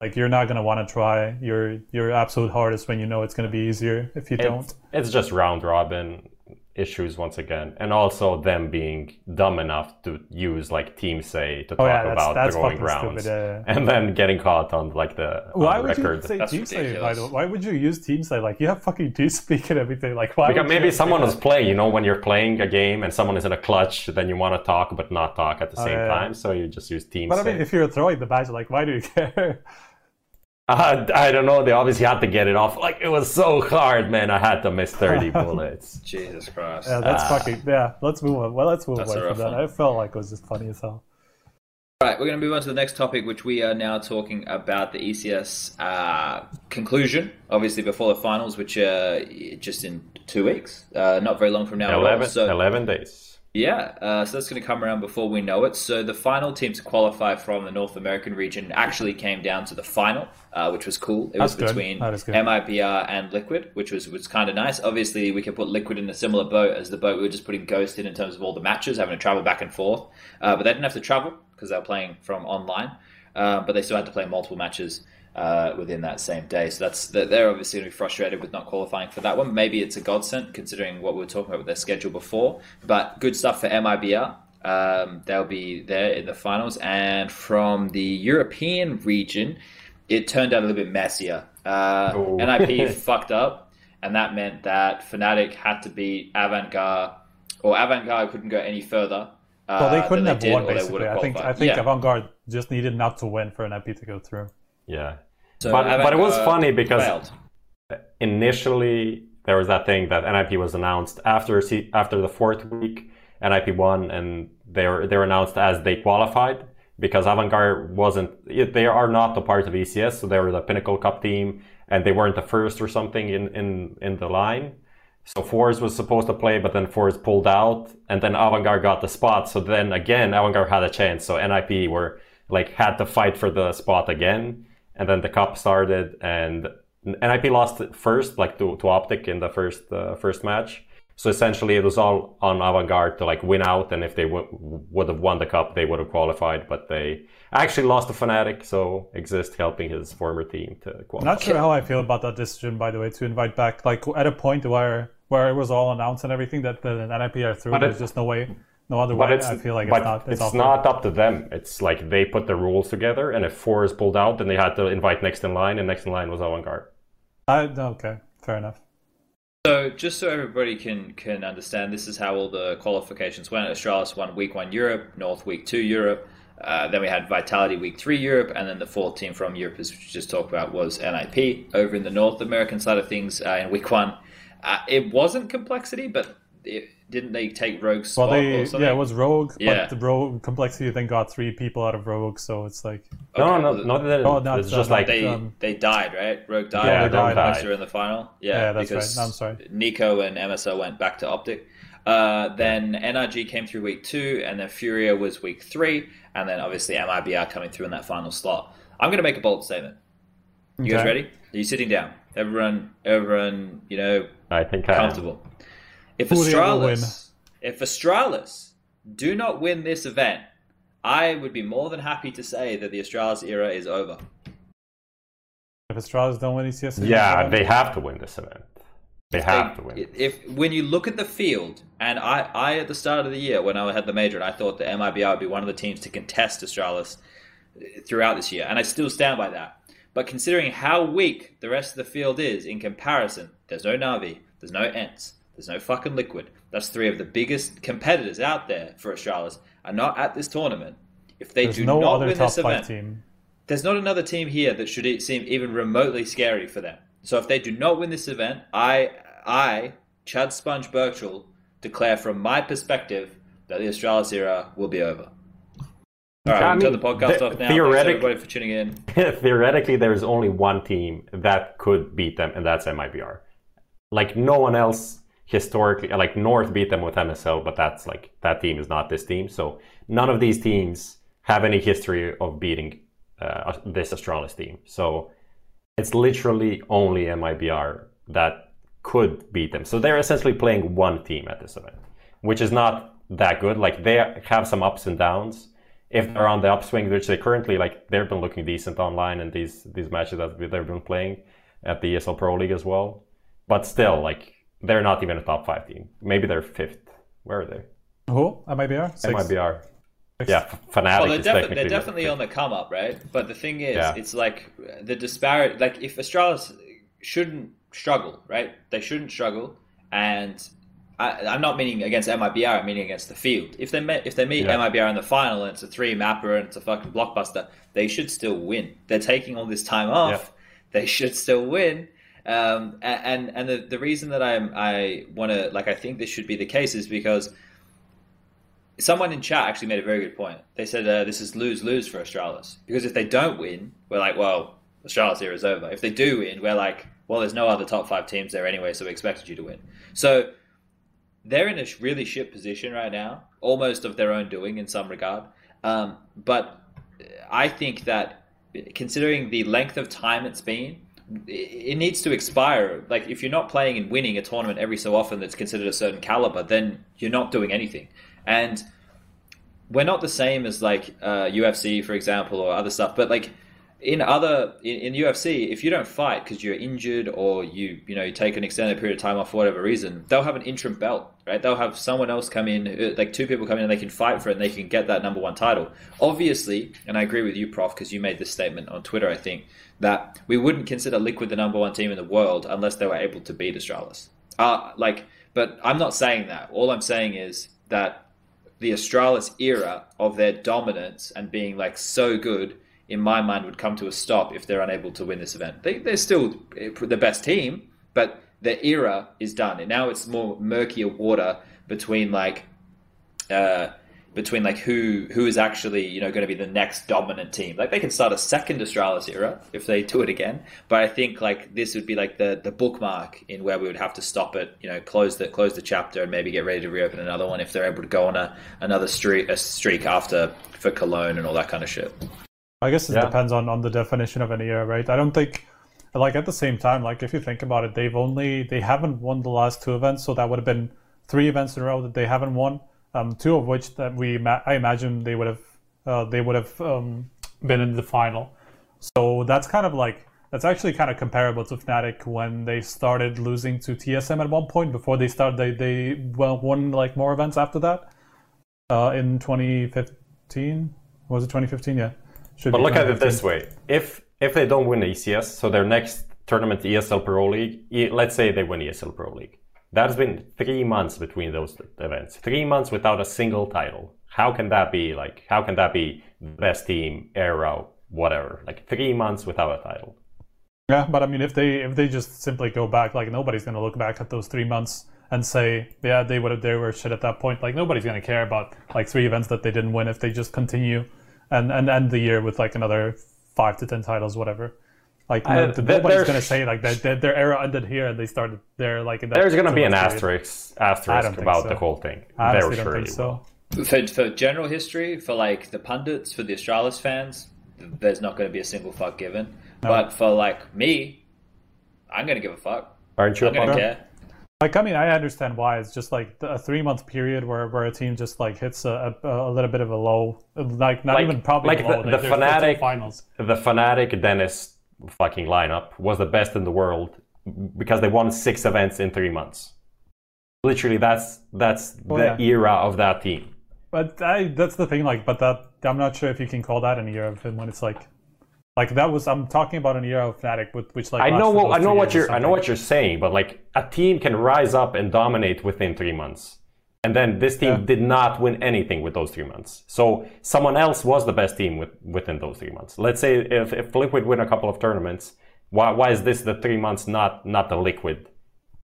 Like you're not gonna want to try your your absolute hardest when you know it's gonna be easier if you it's, don't. It's just round robin issues once again, and also them being dumb enough to use like Team Say to oh, talk yeah, about that's the going rounds, stupid, and then getting caught on like the why would record. you say Team Say? By the way? Why would you use Team Say? Like you have fucking TeamSpeak and everything. Like why? Because maybe someone is playing. You know, when you're playing a game and someone is in a clutch, then you want to talk but not talk at the oh, same yeah. time. So you just use Team. But I mean, if you're throwing the badge, like why do you care? Uh, I don't know. They obviously had to get it off. Like it was so hard, man. I had to miss thirty bullets. Jesus Christ. Yeah, that's uh, fucking. Yeah, let's move on. Well, let's move away from that. One. I felt like it was just funny as hell. All right, we're going to move on to the next topic, which we are now talking about the ECS uh, conclusion, obviously before the finals, which are just in two weeks, uh, not very long from now. 11, so, 11 days. Yeah, uh, so that's going to come around before we know it. So the final team to qualify from the North American region actually came down to the final, uh, which was cool. It that's was between MIBR and Liquid, which was was kind of nice. Obviously, we could put Liquid in a similar boat as the boat we were just putting Ghost in in terms of all the matches, having to travel back and forth. Uh, but they didn't have to travel because they were playing from online. Uh, but they still had to play multiple matches uh, within that same day. So that's they're obviously going to be frustrated with not qualifying for that one. Maybe it's a godsend considering what we were talking about with their schedule before. But good stuff for MIBR. Um, they'll be there in the finals. And from the European region, it turned out a little bit messier. Uh, oh. NIP fucked up, and that meant that Fnatic had to beat AVANGAR, or AVANGAR couldn't go any further. Uh, well, they couldn't have did, won basically. I think I think yeah. AVANGAR just needed not to win for NIP to go through. Yeah, so but but it was uh, funny because failed. initially there was that thing that NIP was announced after after the fourth week. NIP won, and they were they were announced as they qualified because AVANGAR wasn't. They are not a part of ECS, so they were the Pinnacle Cup team, and they weren't the first or something in in in the line. So FORZE was supposed to play, but then FORZE pulled out, and then AVANGAR got the spot. So then again, AVANGAR had a chance. So NIP were like had to fight for the spot again and then the cup started, and NIP lost first, like to, to Optic in the first uh, first match. So essentially, it was all on AVANGAR to like win out, and if they w- would have won the cup, they would have qualified. But they actually lost to Fnatic, so Xizt helping his former team to qualify. Not sure how I feel about that decision, by the way, to invite back. Like at a point where where it was all announced and everything that the NIP are through, but there's just no way no other but way. I feel like but it's not. It's, it's not up to them. It's like they put the rules together, and if FORZE pulled out, then they had to invite next in line, and next in line was AVANGAR. I okay, fair enough. So just so everybody can can understand, this is how all the qualifications went. Astralis won week one Europe, North week two Europe. Uh, then we had Vitality week three Europe, and then the fourth team from Europe, as we just talked about, was NIP over in the North American side of things uh, in week one. Uh, it wasn't complexity, but it, didn't they take Rogue's spot? Well, they yeah, it was Rogue, yeah. but the Rogue complexity then got three people out of Rogue, so it's like no, no, no, not that. Oh, not, it's just like they um, they died, right? Rogue died. Yeah, they died. died. in the final. Yeah, yeah that's right. No, I'm sorry. NiKo and MSO went back to Optic. Uh, then NRG came through week two, and then Furia was week three, and then obviously MIBR coming through in that final slot. I'm going to make a bold statement. You okay. guys ready? Are you sitting down? Everyone, everyone, you know, I think comfortable. I if Astralis, if Astralis do not win this event, I would be more than happy to say that the Astralis era is over. If Astralis don't win ECS, yeah, they have to win this event. They have they, to win. If when you look at the field, and I, I at the start of the year when I had the major, and I thought that MIBR would be one of the teams to contest Astralis uh, throughout this year, and I still stand by that. But considering how weak the rest of the field is in comparison, there's no Navi, there's no ENCE, there's no fucking liquid. That's three of the biggest competitors out there for Astralis are not at this tournament. If they there's do no not win this event, team. there's not another team here that should seem even remotely scary for them. So if they do not win this event, I, I, Chad Sponge Birchall, declare from my perspective that the Astralis era will be over. All right, I mean, turn the podcast off now. Thanks everybody for tuning in. theoretically, there's only one team that could beat them, and that's MIBR. Like no one else historically like North beat them with MSL, but that's like that team is not this team. So none of these teams have any history of beating uh, this Astralis team. So it's literally only MIBR that could beat them. So they're essentially playing one team at this event, which is not that good. Like they have some ups and downs. If they're on the upswing, which they currently like, they've been looking decent online in these these matches that they've been playing at the ESL Pro League as well. But still, like they're not even a top five team. Maybe they're fifth. Where are they? Who? MIBR? Six. MIBR. Six. Yeah, Fnatic. Well, they're, defi- they're definitely on the come up, right? But the thing is, yeah. it's like the disparate. Like if Astralis shouldn't struggle, right? They shouldn't struggle, and I, am not meaning against MIBR. I'm meaning against the field. If they met, if they meet yeah. MIBR in the final and it's a three mapper and it's a fucking blockbuster, they should still win. They're taking all this time off. Yeah. They should still win. Um, and and the, the reason that I'm I want to like I think this should be the case is because someone in chat actually made a very good point. They said uh, this is lose lose for Astralis because if they don't win, we're like, well, Astralis era is over. If they do win, we're like, well, there's no other top five teams there anyway, so we expected you to win. So they're in a really shit position right now, almost of their own doing in some regard. Um, but I think that considering the length of time it's been, it needs to expire. Like if you're not playing and winning a tournament every so often that's considered a certain caliber, then you're not doing anything. And we're not the same as like uh, UFC, for example, or other stuff. But like in other in, in UFC, if you don't fight because you're injured or you you know you take an extended period of time off for whatever reason, they'll have an interim belt, right? They'll have someone else come in, uh, like two people come in, and they can fight for it, and they can get that number one title. Obviously, and I agree with you, Prof, because you made this statement on Twitter, I think that we wouldn't consider Liquid the number one team in the world unless they were able to beat Astralis. Uh, like, but I'm not saying that. All I'm saying is that the Astralis era of their dominance and being like so good, in my mind, would come to a stop if they're unable to win this event. They, they're still the best team, but the era is done. And now it's more murkier water between like. Uh, between like who who is actually you know going to be the next dominant team. Like they can start a second Astralis era if they do it again, but I think like this would be like the the bookmark in where we would have to stop it. You know, close the close the chapter and maybe get ready to reopen another one if they're able to go on a another streak a streak after for Cologne and all that kind of shit. I guess it yeah. depends on on the definition of an era, right? I don't think like at the same time, like if you think about it, they've only they haven't won the last two events, so that would have been three events in a row that they haven't won um, two of which that we I imagine they would have uh, they would have um, been in the final. So that's kind of like that's actually kind of comparable to Fnatic when they started losing to TSM at one point before they started they they well, won like more events after that. Uh, in 2015 was it 2015 yeah. Should but look at it this way. If if they don't win the ECS so their next tournament ESL Pro League let's say they win ESL Pro League that's been three months between those events. Three months without a single title. How can that be like? How can that be best team era, whatever? Like three months without a title. Yeah, but I mean, if they if they just simply go back, like nobody's gonna look back at those three months and say, yeah, they would have they were shit at that point. Like nobody's gonna care about like three events that they didn't win if they just continue and and end the year with like another five to ten titles, whatever. Like I, nobody's going to say like that their, their era ended here and they started there like in There's going to be an asterisk asterisk about so. the whole thing. I honestly don't think so. For, for general history, for like the pundits, for the Astralis fans, there's not going to be a single fuck given. No. But for like me, I'm going to give a fuck. Aren't you? I'm going to care. Like I mean, I understand why it's just like a three month period where, where a team just like hits a, a, a little bit of a low, like not like, even probably like low. the, the Fnatic finals. The Fnatic Dennis fucking lineup was the best in the world because they won six events in three months. Literally, that's that's oh, the yeah. era of that team. But I, that's the thing, like, but that I'm not sure if you can call that an era of him when it's like, like that was I'm talking about an era of Fnatic, with which like I know what I know what you're I know what you're saying, but like a team can rise up and dominate within three months. And then this team yeah. did not win anything with those three months. So someone else was the best team with, within those three months. Let's say if, if Liquid win a couple of tournaments, why, why is this the three months not not the Liquid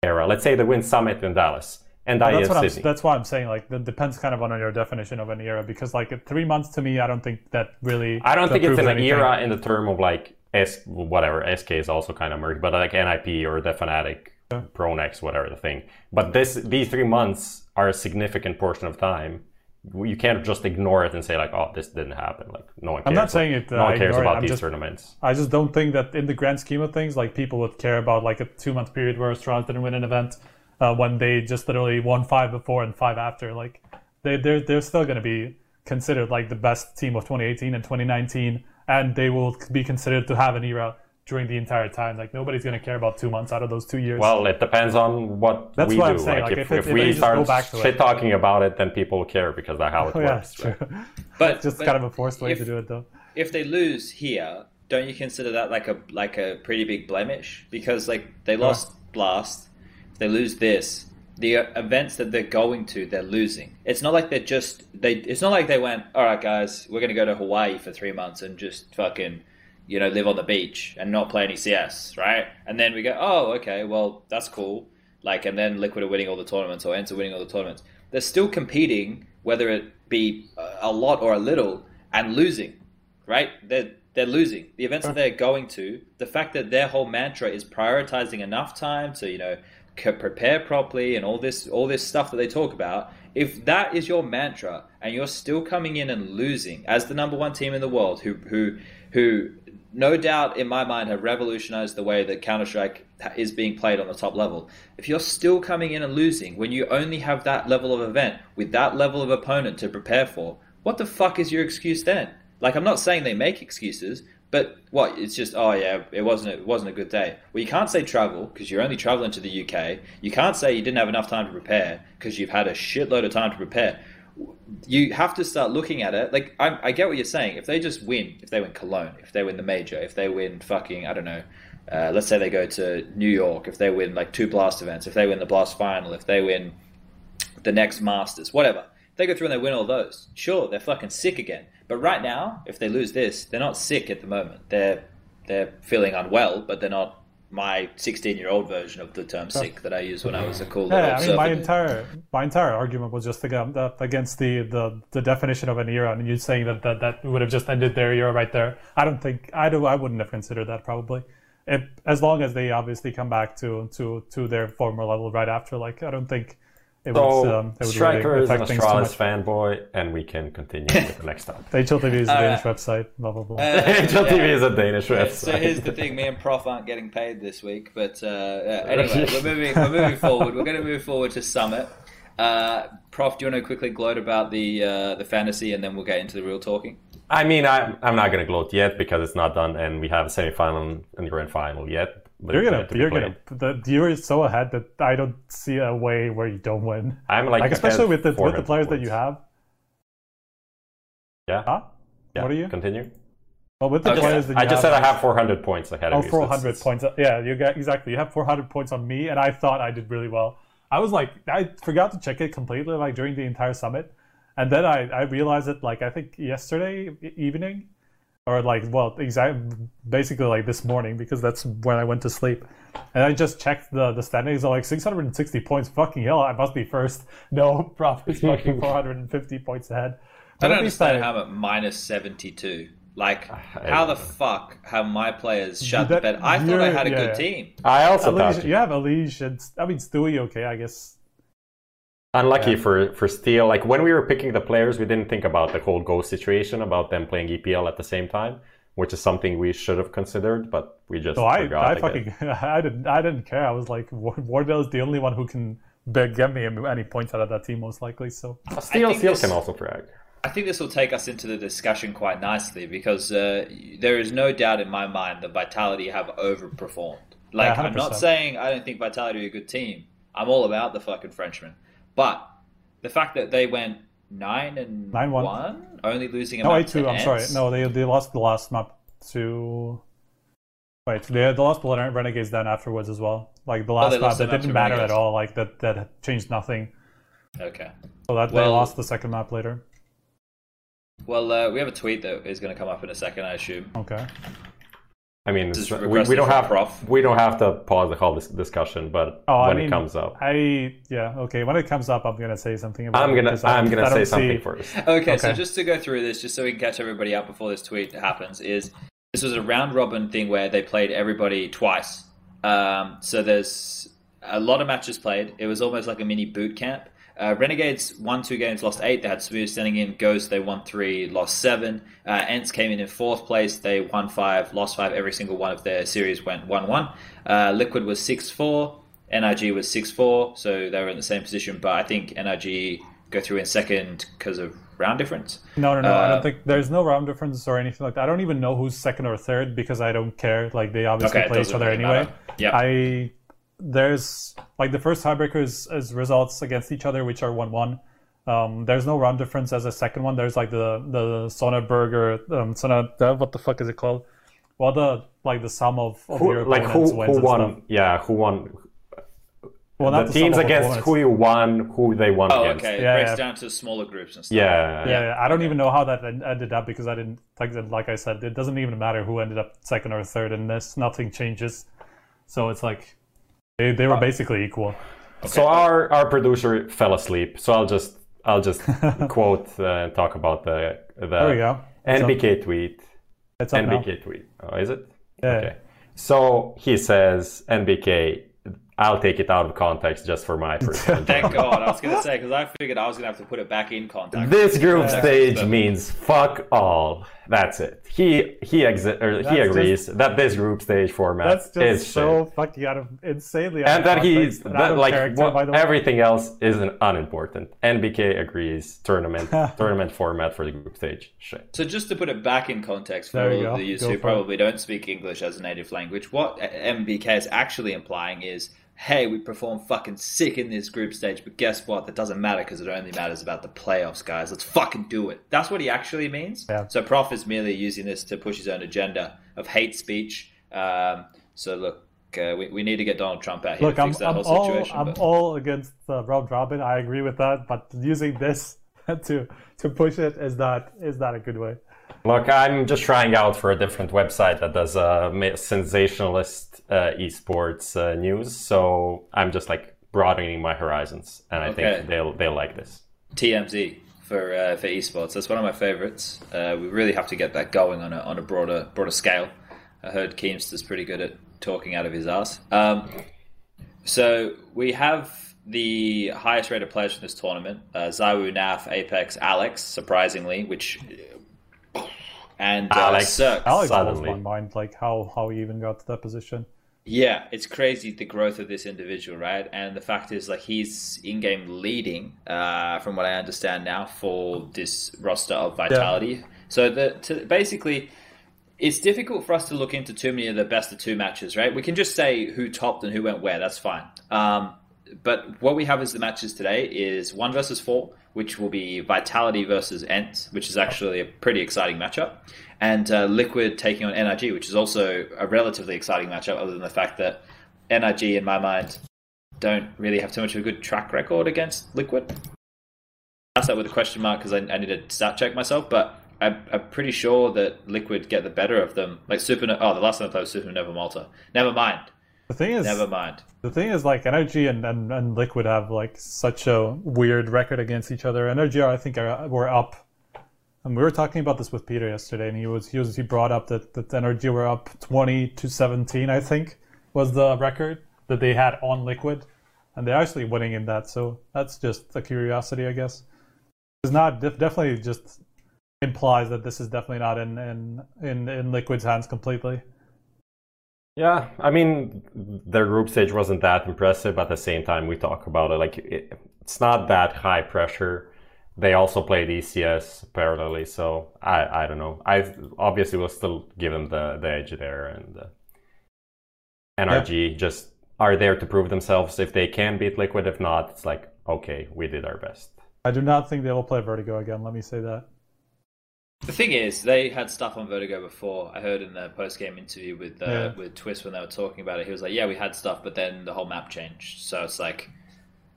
era? Let's say they win Summit in Dallas and that's what I'm, that's why I'm saying like that depends kind of on your definition of an era because like three months to me I don't think that really I don't think it's an anything. era in the term of like S whatever SK is also kind of merged but like NIP or the Fnatic yeah. pronax whatever the thing but this these three months are a significant portion of time you can't just ignore it and say like, "Oh, this didn't happen." Like no one. Cares I'm not saying it. No one cares about these just, tournaments. I just don't think that in the grand scheme of things, like people would care about like a two month period where Astralis didn't win an event uh, when they just literally won five before and five after. Like they they're they're still going to be considered like the best team of 2018 and 2019, and they will be considered to have an era during the entire time. Like nobody's going to care about two months out of those two years. Well, it depends on what that's we what do. I'm saying. Like, like if, if, if, we start shit talking about it, then people care because that's how oh, it oh, works. Yeah, true. But just but kind of a forced way if, to do it, though. If they lose here, don't you consider that like a like a pretty big blemish? Because like they lost yeah. Blast, if they lose this. The uh, events that they're going to, they're losing. It's not like they're just they. It's not like they went. All right, guys, we're going to go to Hawaii for three months and just fucking you know, live on the beach and not play any CS, right? And then we go, oh, okay, well, that's cool. Like, and then Liquid are winning all the tournaments or Enter winning all the tournaments. They're still competing, whether it be a lot or a little and losing, right? They're they're losing the events that they're going to. The fact that their whole mantra is prioritizing enough time to you know prepare properly and all this all this stuff that they talk about. If that is your mantra and you're still coming in and losing as the number one team in the world, who who who no doubt in my mind have revolutionized the way that Counter Strike is being played on the top level. If you're still coming in and losing when you only have that level of event with that level of opponent to prepare for, what the fuck is your excuse then? Like I'm not saying they make excuses, but what? It's just oh yeah, it wasn't it wasn't a good day. Well, you can't say travel because you're only traveling to the UK. You can't say you didn't have enough time to prepare because you've had a shitload of time to prepare you have to start looking at it. Like I, I, get what you're saying. If they just win, if they win Cologne, if they win the major, if they win fucking I don't know, uh, let's say they go to New York, if they win like two blast events, if they win the blast final, if they win the next Masters, whatever. If they go through and they win all those, sure, they're fucking sick again. But right now, if they lose this, they're not sick at the moment. They're they're feeling unwell, but they're not my 16 year old version of the term sick that I used when I was a cool yeah, I mean, my entire my entire argument was just against the, the, the definition of an era, and you saying that, that that would have just ended their era right there. I don't think I do. I wouldn't have considered that probably. If, as long as they obviously come back to to to their former level right after, like I don't think it so, would, um, it would Striker really is an Astralis fanboy, and we can continue with the next topic. HLTV is a Danish website, blah, blah, blah. Uh, HLTV is a Danish website. So here's the thing, me and Prof aren't getting paid this week, but uh, anyway, we're moving, we're moving forward. We're going to move forward to Summit. Uh, Prof, do you want to quickly gloat about the uh, the fantasy, and then we'll get into the real talking? I mean, I, I'm not going to gloat yet because it's not done, and we have a semi-final and grand final yet you're gonna, you're gonna, the, you're so ahead that I don't see a way where you don't win. I'm like, like especially with the with the players points. that you have. Yeah. Huh? Yeah. What are you? Continue. Well, with the okay. players that I just said I have 400 points ahead oh, of you. 400 points. Yeah, you got exactly. You have 400 points on me, and I thought I did really well. I was like, I forgot to check it completely, like during the entire summit, and then I I realized it like I think yesterday evening or like well exactly basically like this morning because that's when I went to sleep. And I just checked the the standings. I'm like 660 points. Fucking hell, I must be first. No, profits fucking 450 points ahead. I don't understand how I'm at minus 72. Like, how the fuck have my players shut that, the bed? I thought I had a yeah, good team. I also thought you have EliGE and I mean Stewie. Okay, I guess Unlucky yeah. for for Steel. Like when we were picking the players, we didn't think about the whole Ghost situation, about them playing EPL at the same time, which is something we should have considered, but we just no, I, I fucking I didn't I didn't care. I was like Wardell is the only one who can get me any points out of that team most likely. So Steel Steel can also frag. I think this will take us into the discussion quite nicely because uh, there is no doubt in my mind that Vitality have overperformed. Like yeah, I'm not saying I don't think Vitality are a good team. I'm all about the fucking Frenchman. But the fact that they went nine and nine one, one only losing a no, eight two. I'm sorry. No, they they lost the last map to. Wait, they, they lost the Renegades then afterwards as well. Like the oh, last oh, map, that didn't matter Renegades. at all. Like that that changed nothing. Okay. So that well, they lost the second map later. Well, uh, we have a tweet that is going to come up in a second, I assume. Okay. I mean, we, we, don't have prof. we don't have to pause the whole discussion, but oh, when I mean, it comes up, I yeah okay. When it comes up, I'm gonna say something about. I'm gonna it I'm gonna say something see... first. Okay, okay, so just to go through this, just so we can catch everybody up before this tweet happens, is this was a round robin thing where they played everybody twice. Um, so there's a lot of matches played. It was almost like a mini boot camp. Uh, Renegades won two games, lost eight. They had Smooya sending in. Ghost, they won three, lost seven. Uh, ENCE came in in fourth place. They won five, lost five. Every single one of their series went 1 1. Uh, Liquid was 6 4. NRG was 6 4. So they were in the same position. But I think NRG go through in second because of round difference. No, no, no. I don't uh, think there's no round difference or anything like that. I don't even know who's second or third because I don't care. Like they obviously okay, play each other really anyway. Yeah. I there's like the first tiebreaker is, is results against each other, which are one one. Um, there's no round difference as a second one. There's like the the Sonneberger, um, Sonne, what the fuck is it called? Well, the like the sum of, of who, your like who, who won? Stuff. Yeah, who won? Well, the, the teams against who you won, who they won oh, against. okay. It yeah, breaks yeah. down to smaller groups and stuff. Yeah, yeah. yeah I don't even know how that ended up because I didn't like like I said, it doesn't even matter who ended up second or third in this. Nothing changes. So it's like they, they were basically equal. Okay. So our, our producer fell asleep. So I'll just I'll just quote uh, and talk about the the there we go. NBK tweet. It's NBK now. tweet. Oh, is it? Yeah. Okay. So he says NBK I'll take it out of context just for my personal. Thank God. I was going to say because I figured I was going to have to put it back in context. This group stage but... means fuck all. That's it. He he exi- or he agrees just, that this group stage format that's just is so shit. fucking out of insanely out and that he's that, like what, everything else is an unimportant. NBK agrees. Tournament tournament format for the group stage shit. So just to put it back in context for all of the users who probably it. don't speak English as a native language, what NBK is actually implying is hey, we performed fucking sick in this group stage, but guess what? That doesn't matter because it only matters about the playoffs, guys. Let's fucking do it. That's what he actually means. Yeah. So Prof is merely using this to push his own agenda of hate speech. Um, so look, uh, we, we need to get Donald Trump out here look, to fix I'm, that I'm whole situation. All, I'm all against uh, round robin. I agree with that, but using this to to push it is not is not a good way. Look, I'm just trying out for a different website that does uh, sensationalist uh, esports uh, news. So I'm just like broadening my horizons, and I okay. think they'll they'll like this. TMZ for uh, for esports. That's one of my favorites. Uh, we really have to get that going on a on a broader broader scale. I heard Keemstar's pretty good at talking out of his ass. Um, so we have the highest rated players in this tournament: uh, ZywOo, Naf, Apex, Alex. Surprisingly, which and uh, Alex, Cirque. Alex blows my mind, like how how he even got to that position. Yeah, it's crazy the growth of this individual, right? And the fact is, like, he's in-game leading, uh, from what I understand now, for this roster of Vitality. Yeah. So the to, basically, it's difficult for us to look into too many of the best of two matches, right? We can just say who topped and who went where. That's fine. Um, but what we have as the matches today is one versus four, which will be Vitality versus ENCE, which is actually a pretty exciting matchup, and uh, Liquid taking on NRG, which is also a relatively exciting matchup, other than the fact that NRG, in my mind, don't really have too much of a good track record against Liquid. Ask that with a question mark because I, I, need to stat check myself, but I'm, I'm, pretty sure that Liquid get the better of them. Like Super, oh, the last time I played was Super Never Malta. Never mind. The thing is, never mind. The thing is, like NRG and, and, and Liquid have like such a weird record against each other. NRG, I think, are, were up. And we were talking about this with Peter yesterday, and he was he was he brought up that that NRG were up twenty to seventeen. I think was the record that they had on Liquid, and they're actually winning in that. So that's just a curiosity, I guess. It's not definitely just implies that this is definitely not in in in, in Liquid's hands completely. Yeah, I mean, their group stage wasn't that impressive. But at the same time, we talk about it like it, it's not that high pressure. They also played ECS parallelly, so I I don't know. I obviously will still give them the the edge there, and uh, NRG yeah. just are there to prove themselves. If they can beat Liquid, if not, it's like okay, we did our best. I do not think they will play Vertigo again. Let me say that. The thing is, they had stuff on Vertigo before. I heard in the post game interview with uh, yeah. with Twist when they were talking about it. He was like, "Yeah, we had stuff, but then the whole map changed." So it's like,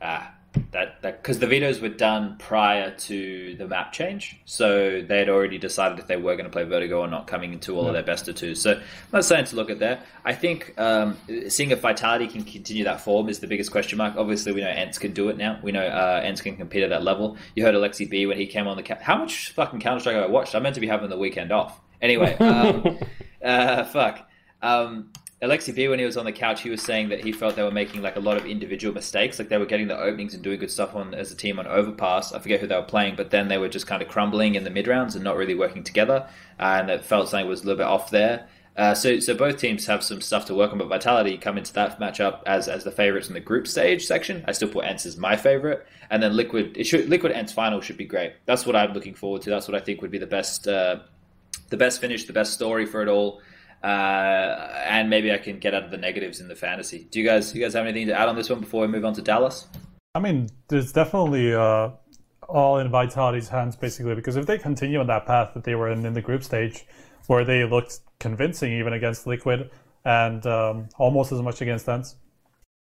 ah, that that because the vetoes were done prior to the map change, so they had already decided if they were going to play Vertigo or not coming into all yeah. of their best of two. So I'm not saying to look at there. I think um, seeing if Vitality can continue that form is the biggest question mark. Obviously, we know ENCE can do it now. We know uh, ENCE can compete at that level. You heard Aleksib when he came on the ca- how much fucking Counter Strike I watched. I meant to be having the weekend off. Anyway, um, uh, fuck. Um, Aleksib, when he was on the couch, he was saying that he felt they were making like a lot of individual mistakes. Like they were getting the openings and doing good stuff on as a team on Overpass. I forget who they were playing, but then they were just kind of crumbling in the mid rounds and not really working together. And it felt something was a little bit off there. Uh, so, so both teams have some stuff to work on, but Vitality come into that matchup as as the favorites in the group stage section. I still put ENCE as my favorite, and then Liquid. It should Liquid ENCE final should be great. That's what I'm looking forward to. That's what I think would be the best, uh, the best finish, the best story for it all uh, and maybe I can get out of the negatives in the fantasy. Do you guys, you guys have anything to add on this one before we move on to Dallas? I mean, there's definitely uh, all in Vitality's hands, basically, because if they continue on that path that they were in in the group stage, where they looked convincing even against Liquid and um, almost as much against ENCE,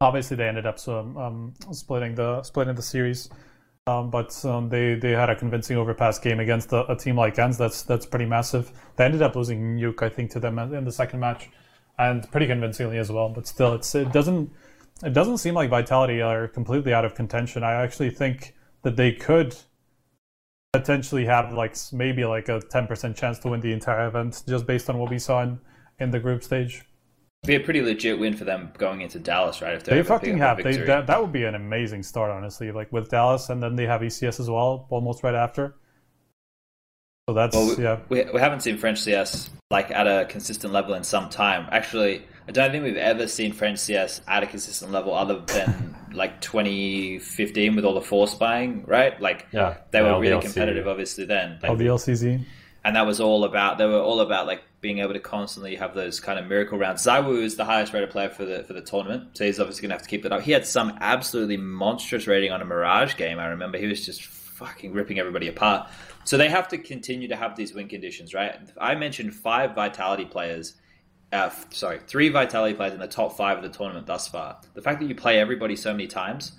obviously they ended up so, um, splitting the splitting the series. Um, but um, they they had a convincing overpass game against a, a, team like ENCE. That's that's pretty massive. They ended up losing Nuke, I think, to them in the second match, and pretty convincingly as well. But still, it's it doesn't it doesn't seem like Vitality are completely out of contention. I actually think that they could potentially have like maybe like a 10% chance to win the entire event just based on what we saw in, in the group stage. Be a pretty legit win for them going into Dallas, right? If they fucking have, they, that, that would be an amazing start, honestly. Like with Dallas, and then they have ECS as well, almost right after. So that's well, we, yeah. We, we haven't seen French CS like at a consistent level in some time. Actually, I don't think we've ever seen French CS at a consistent level other than like 2015 with all the force buying, right? Like yeah, they were really competitive, obviously then. Oh, like, LCZ. And that was all about. They were all about like being able to constantly have those kind of miracle rounds. ZywOo is the highest rated player for the for the tournament, so he's obviously going to have to keep that up. He had some absolutely monstrous rating on a Mirage game. I remember he was just fucking ripping everybody apart. So they have to continue to have these win conditions, right? I mentioned five Vitality players uh, sorry, three Vitality players in the top five of the tournament thus far. The fact that you play everybody so many times,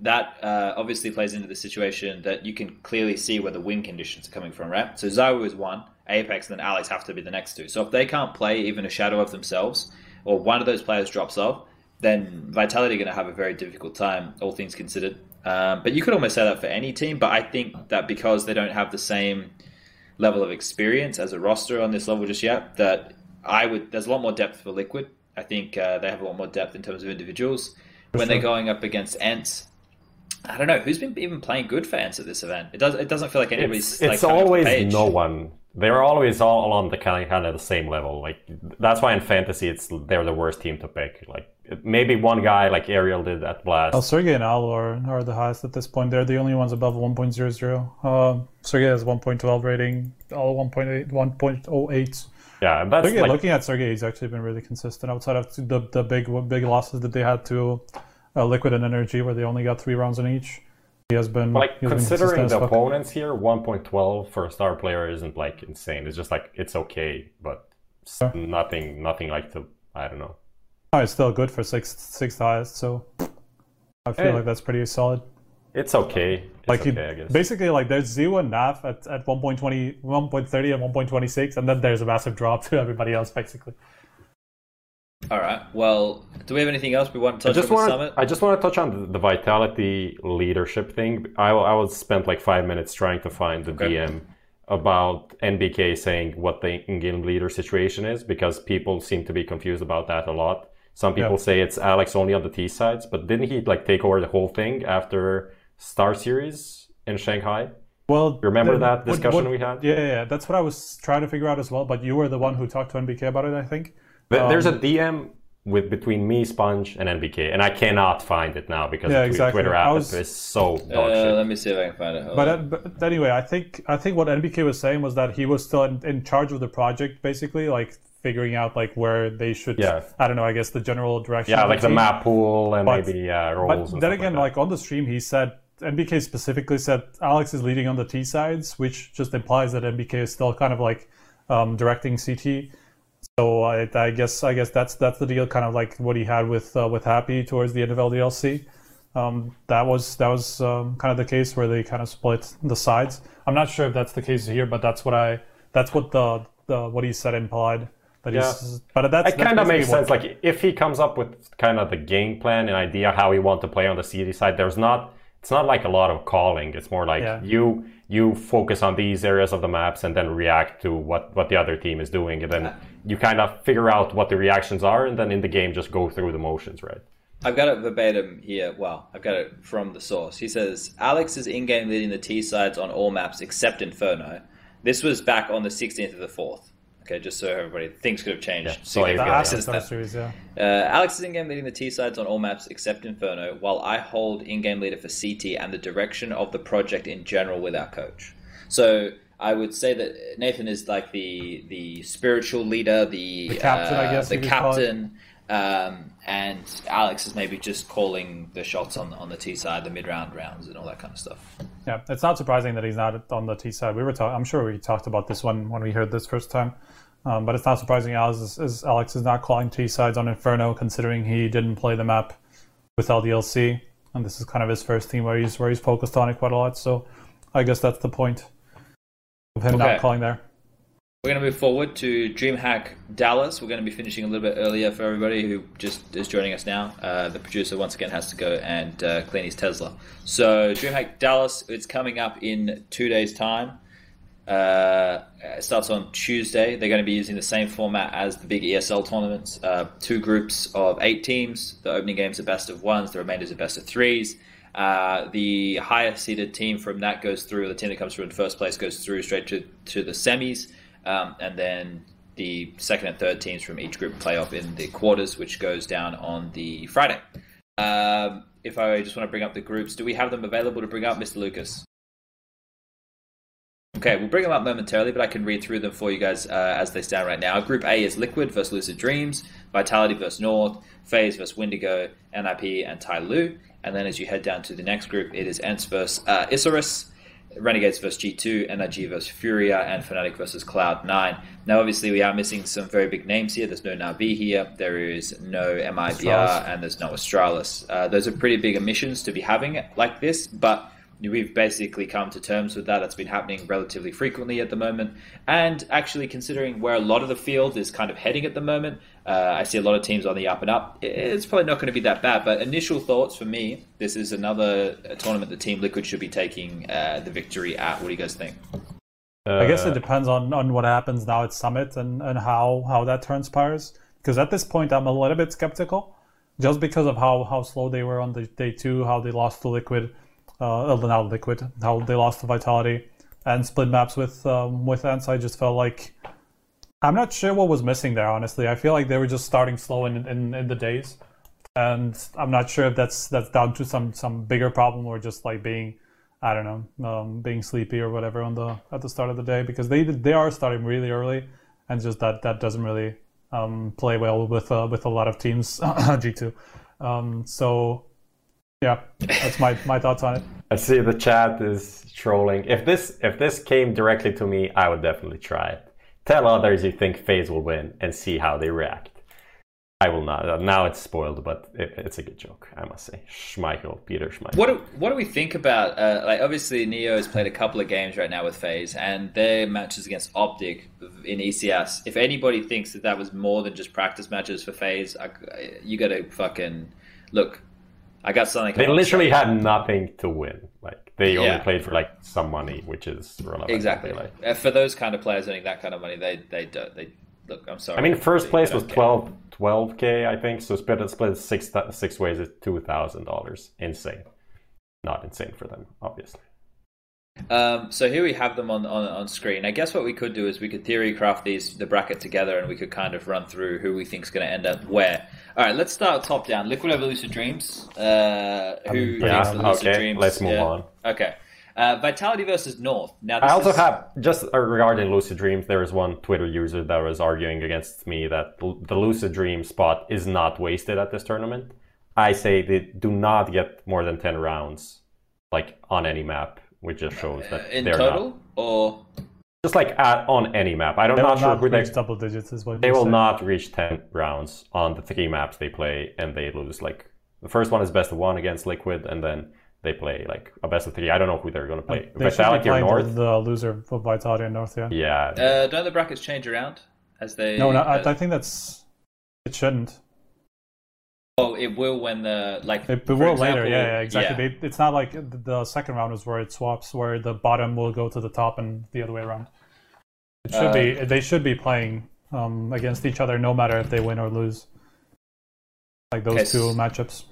that uh, obviously plays into the situation that you can clearly see where the win conditions are coming from, right? So ZywOo is one, Apex, and then Alex have to be the next two. So if they can't play even a shadow of themselves, or one of those players drops off, then Vitality are going to have a very difficult time, all things considered. Um, but you could almost say that for any team. But I think that because they don't have the same level of experience as a roster on this level just yet, that I would. There's a lot more depth for Liquid. I think uh, they have a lot more depth in terms of individuals. For when sure. they're going up against ENCE, I don't know who's been even playing good for ENCE at this event. It does. It doesn't feel like anybody's. It's, it's like, always no one. They're always all on the kind of, kind of the same level. Like that's why in fantasy, it's they're the worst team to pick. Like maybe one guy like Aerial did at Blast. Oh, Sergey and Al are, are the highest at this point. They're the only ones above 1.00. Uh, Sergey has 1.12 rating. All 1.8, 1.08. Yeah, that's Sergey, like... looking at Sergey, he's actually been really consistent outside of the the big big losses that they had to uh, Liquid and NRG, where they only got three rounds in each. He has been like considering been the opponents here. One point twelve for a star player isn't like insane. It's just like it's okay, but yeah. nothing nothing like to I don't know. Oh, it's still good for sixth sixth highest, so I feel hey. like that's pretty solid. It's okay. It's like okay, I guess. basically like there's ZywOo and NAF at, at 1.20, 1.30 and 1.26, and then there's a massive drop to everybody else basically. All right. Well, do we have anything else we want to touch I just on want Summit? I just want to touch on the vitality leadership thing. I, I was spent like five minutes trying to find the okay. DM about NBK saying what the in-game leader situation is because people seem to be confused about that a lot. Some people yeah. say it's Alex only on the T sides, but didn't he like take over the whole thing after Star Series in Shanghai? Well, remember the, that discussion what, what, we had? Yeah, yeah, that's what I was trying to figure out as well. But you were the one who talked to NBK about it, I think. There's um, a DM with between me, Spunj, and NBK, and I cannot find it now because yeah, the exactly. Twitter app was, is so dog uh, Let me see if I can find it. But, uh, but, anyway, I think I think what NBK was saying was that he was still in, in charge of the project, basically, like figuring out like where they should. Yeah. I don't know. I guess the general direction. Yeah, like the, the map pool and but, maybe uh, roles. But then again, like, like on the stream, he said NBK specifically said Alex is leading on the T sides, which just implies that NBK is still kind of like um, directing CT. So I, I, guess I guess that's that's the deal, kind of like what he had with uh, with Happy towards the end of LDLC. Um, that was that was um, kind of the case where they kind of split the sides. I'm not sure if that's the case here, but that's what I that's what the, the what he said implied. That yeah. he's, but that's, it kind of makes sense. Like if he comes up with kind of the game plan and idea how he want to play on the CT side, there's not it's not like a lot of calling. It's more like yeah. you you focus on these areas of the maps and then react to what what the other team is doing, and then you kind of figure out what the reactions are, and then in the game just go through the motions, right? I've got it verbatim here. Well, I've got it from the source. He says Alex is in-game leading the T sides on all maps except Inferno. This was back on the 16th of the 4th. Okay, just so everybody things could have changed. Yeah, so yeah. Series, yeah. Uh, Alex is in-game leading the T sides on all maps except Inferno, while I hold in-game leader for CT and the direction of the project in general with our coach. So I would say that Nathan is like the the spiritual leader, the, the captain, uh, I guess, the captain, um, and Alex is maybe just calling the shots on on the T side, the mid round rounds, and all that kind of stuff. Yeah, it's not surprising that he's not on the T side. We were talking. I'm sure we talked about this one when we heard this first time. Um, but it's not surprising Alex is, is, Alex is not calling T sides on Inferno, considering he didn't play the map with LDLC, and this is kind of his first team where he's where he's focused on it quite a lot. So I guess that's the point of him okay. not calling there. We're going to move forward to DreamHack Dallas. We're going to be finishing a little bit earlier for everybody who just is joining us now. Uh, the producer once again has to go and uh, clean his Tesla. So DreamHack Dallas, it's coming up in two days' time. Uh, it starts on Tuesday. They're going to be using the same format as the big ESL tournaments. Uh, two groups of eight teams. The opening games are best of ones. The remainders are best of threes. Uh, the highest seeded team from that goes through. The team that comes through in first place goes through straight to, to the semis. Um, and then the second and third teams from each group play off in the quarters, which goes down on the Friday. Um, if I just want to bring up the groups, do we have them available to bring up, Mr. Lucas? Okay, we'll bring them up momentarily, but I can read through them for you guys uh, as they stand right now. Group A is Liquid versus Lucid Dreams, Vitality versus North, FaZe versus Windigo, NIP, and TyLoo. And then as you head down to the next group, it is ENCE versus uh, Isurus, Renegades versus G2, NRG versus Furia, and Fnatic versus Cloud9. Now, obviously, we are missing some very big names here. There's no Na'Vi here, there is no MIBR, Astralis. and there's no Astralis. Uh, those are pretty big omissions to be having like this, but we've basically come to terms with that. That's been happening relatively frequently at the moment. And actually, considering where a lot of the field is kind of heading at the moment, uh, I see a lot of teams on the up and up. It's probably not going to be that bad. But initial thoughts for me, this is another tournament the Team Liquid should be taking uh, the victory at. What do you guys think? I guess it depends on, on what happens now at Summit and, and how, how that transpires. Because at this point, I'm a little bit skeptical, just because of how, how slow they were on the day two, how they lost to Liquid uh, now Liquid, how they lost the Vitality and split maps with um, with ENCE. I just felt like I'm not sure what was missing there. Honestly, I feel like they were just starting slow in in, in the days, and I'm not sure if that's that's down to some some bigger problem or just like being. I don't know, um, being sleepy or whatever on the at the start of the day because they they are starting really early, and just that that doesn't really um, play well with uh, with a lot of teams G two. Um, so yeah, that's my, my thoughts on it. I see the chat is trolling. If this if this came directly to me, I would definitely try it. Tell others you think FaZe will win and see how they react. I will not. Now it's spoiled, but it, it's a good joke, I must say. Schmeichel, Peter Schmeichel. What do, what do we think about? Uh, like, obviously, Neo has played a couple of games right now with FaZe, and their matches against Optic in ECS. If anybody thinks that that was more than just practice matches for FaZe, you got to fucking look. I got something. They literally had nothing to win. Like they yeah. only played for like some money, which is relevant. Exactly. Like. Uh, for those kind of players earning that kind of money, they they don't. They look. I'm sorry. I mean, first they, place they was 12 k I think. So split split six six ways is two thousand dollars. Insane. Not insane for them, obviously. Um, so here we have them on, on, on screen. I guess what we could do is we could theory craft these the bracket together, and we could kind of run through who we think is going to end up where. All right, let's start top down. Liquid over Lucid Dreams. Uh, who um, yeah, thinks the Lucid okay. Dreams? Let's move yeah. on. Okay. Uh, Vitality versus North. Now, I also is... have just regarding Lucid Dreams. There is one Twitter user that was arguing against me that the Lucid Dream spot is not wasted at this tournament. I say they do not get more than ten rounds, like on any map which just shows that uh, in they're total not, or just like at, on any map. I don't they not sure not who they double digits is what they will say. not reach ten rounds on the three maps they play, and they lose. Like the first one is best of one against Liquid, and then they play like a best of three. I don't know who they're going to play. They Vitality or North. The, the loser of Vitality and North. Yeah. Yeah. Uh, don't the brackets change around as they? No, no. Uh, I, I think that's it shouldn't. Oh, it will when the like. It, it will example, later, yeah, yeah exactly. Yeah. They, it's not like the second round is where it swaps, where the bottom will go to the top and the other way around. It should uh, be. They should be playing um, against each other, no matter if they win or lose. Like those two matchups.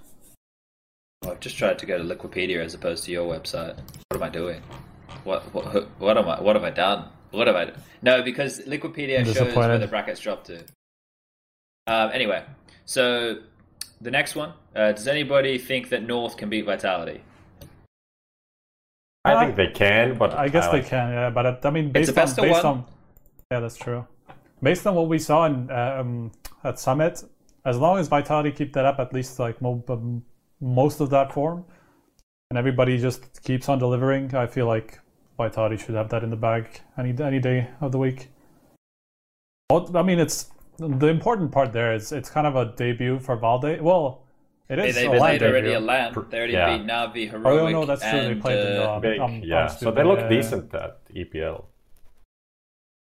I've just tried to go to Liquipedia as opposed to your website. What am I doing? What what what am I? What have I done? What have I? Done? No, because Liquipedia shows where the brackets drop to. Um, anyway, so the next one. Uh, does anybody think that North can beat Vitality? I think they can, but I guess I like... they can. Yeah, but uh, I mean, based on based on yeah, that's true. Based on what we saw in, um, at Summit, as long as Vitality keep that up, at least like mo- um, most of that form, and everybody just keeps on delivering, I feel like Vitality should have that in the bag any any day of the week. I mean, it's the important part there is it's kind of a debut for Valde. Well, it is. They, they played already a LAN. They already yeah. beat Navi, Heroic. Oh no, that's true. And, they played uh, big, um, yeah. so they look decent at EPL.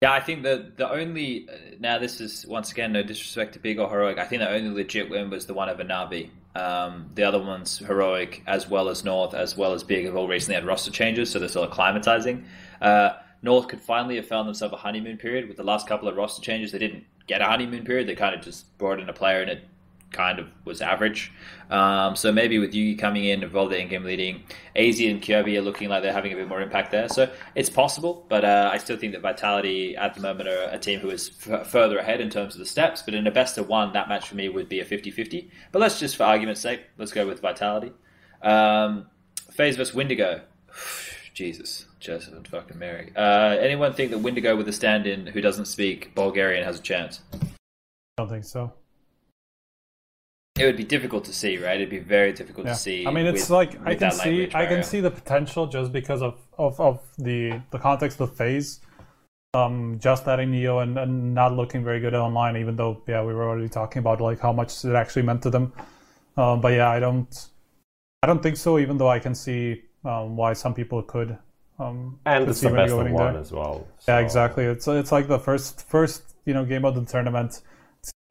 Yeah, I think the the only now this is once again no disrespect to Big or Heroic. I think the only legit win was the one over Navi. Um, the other ones, Heroic as well as North as well as Big, have all recently had roster changes, so they're still acclimatizing. Uh, North could finally have found themselves a honeymoon period with the last couple of roster changes. They didn't get a honeymoon period; they kind of just brought in a player and it kind of was average. Um, so maybe with JUGi coming in, involved in game leading, aizy and Kjaerbye are looking like they're having a bit more impact there. So it's possible, but uh, I still think that Vitality at the moment are a team who is f- further ahead in terms of the steps. But in a best of one, that match for me would be a 50 50. But let's just, for argument's sake, let's go with Vitality. Um, FaZe vs Windigo. Jesus, Joseph and fucking Mary. Uh, anyone think that Windigo with a stand in who doesn't speak Bulgarian has a chance? I don't think so. It would be difficult to see, right? It'd be very difficult yeah. to see. I mean, it's with, like I can see, I can see the potential just because of, of, of the the context of FaZe. Um, just adding Neo and, and not looking very good online, even though yeah, we were already talking about like how much it actually meant to them. Um, but yeah, I don't, I don't think so. Even though I can see um, why some people could. Um, and it's the best of one there. as well. So. Yeah, exactly. It's it's like the first first you know game of the tournament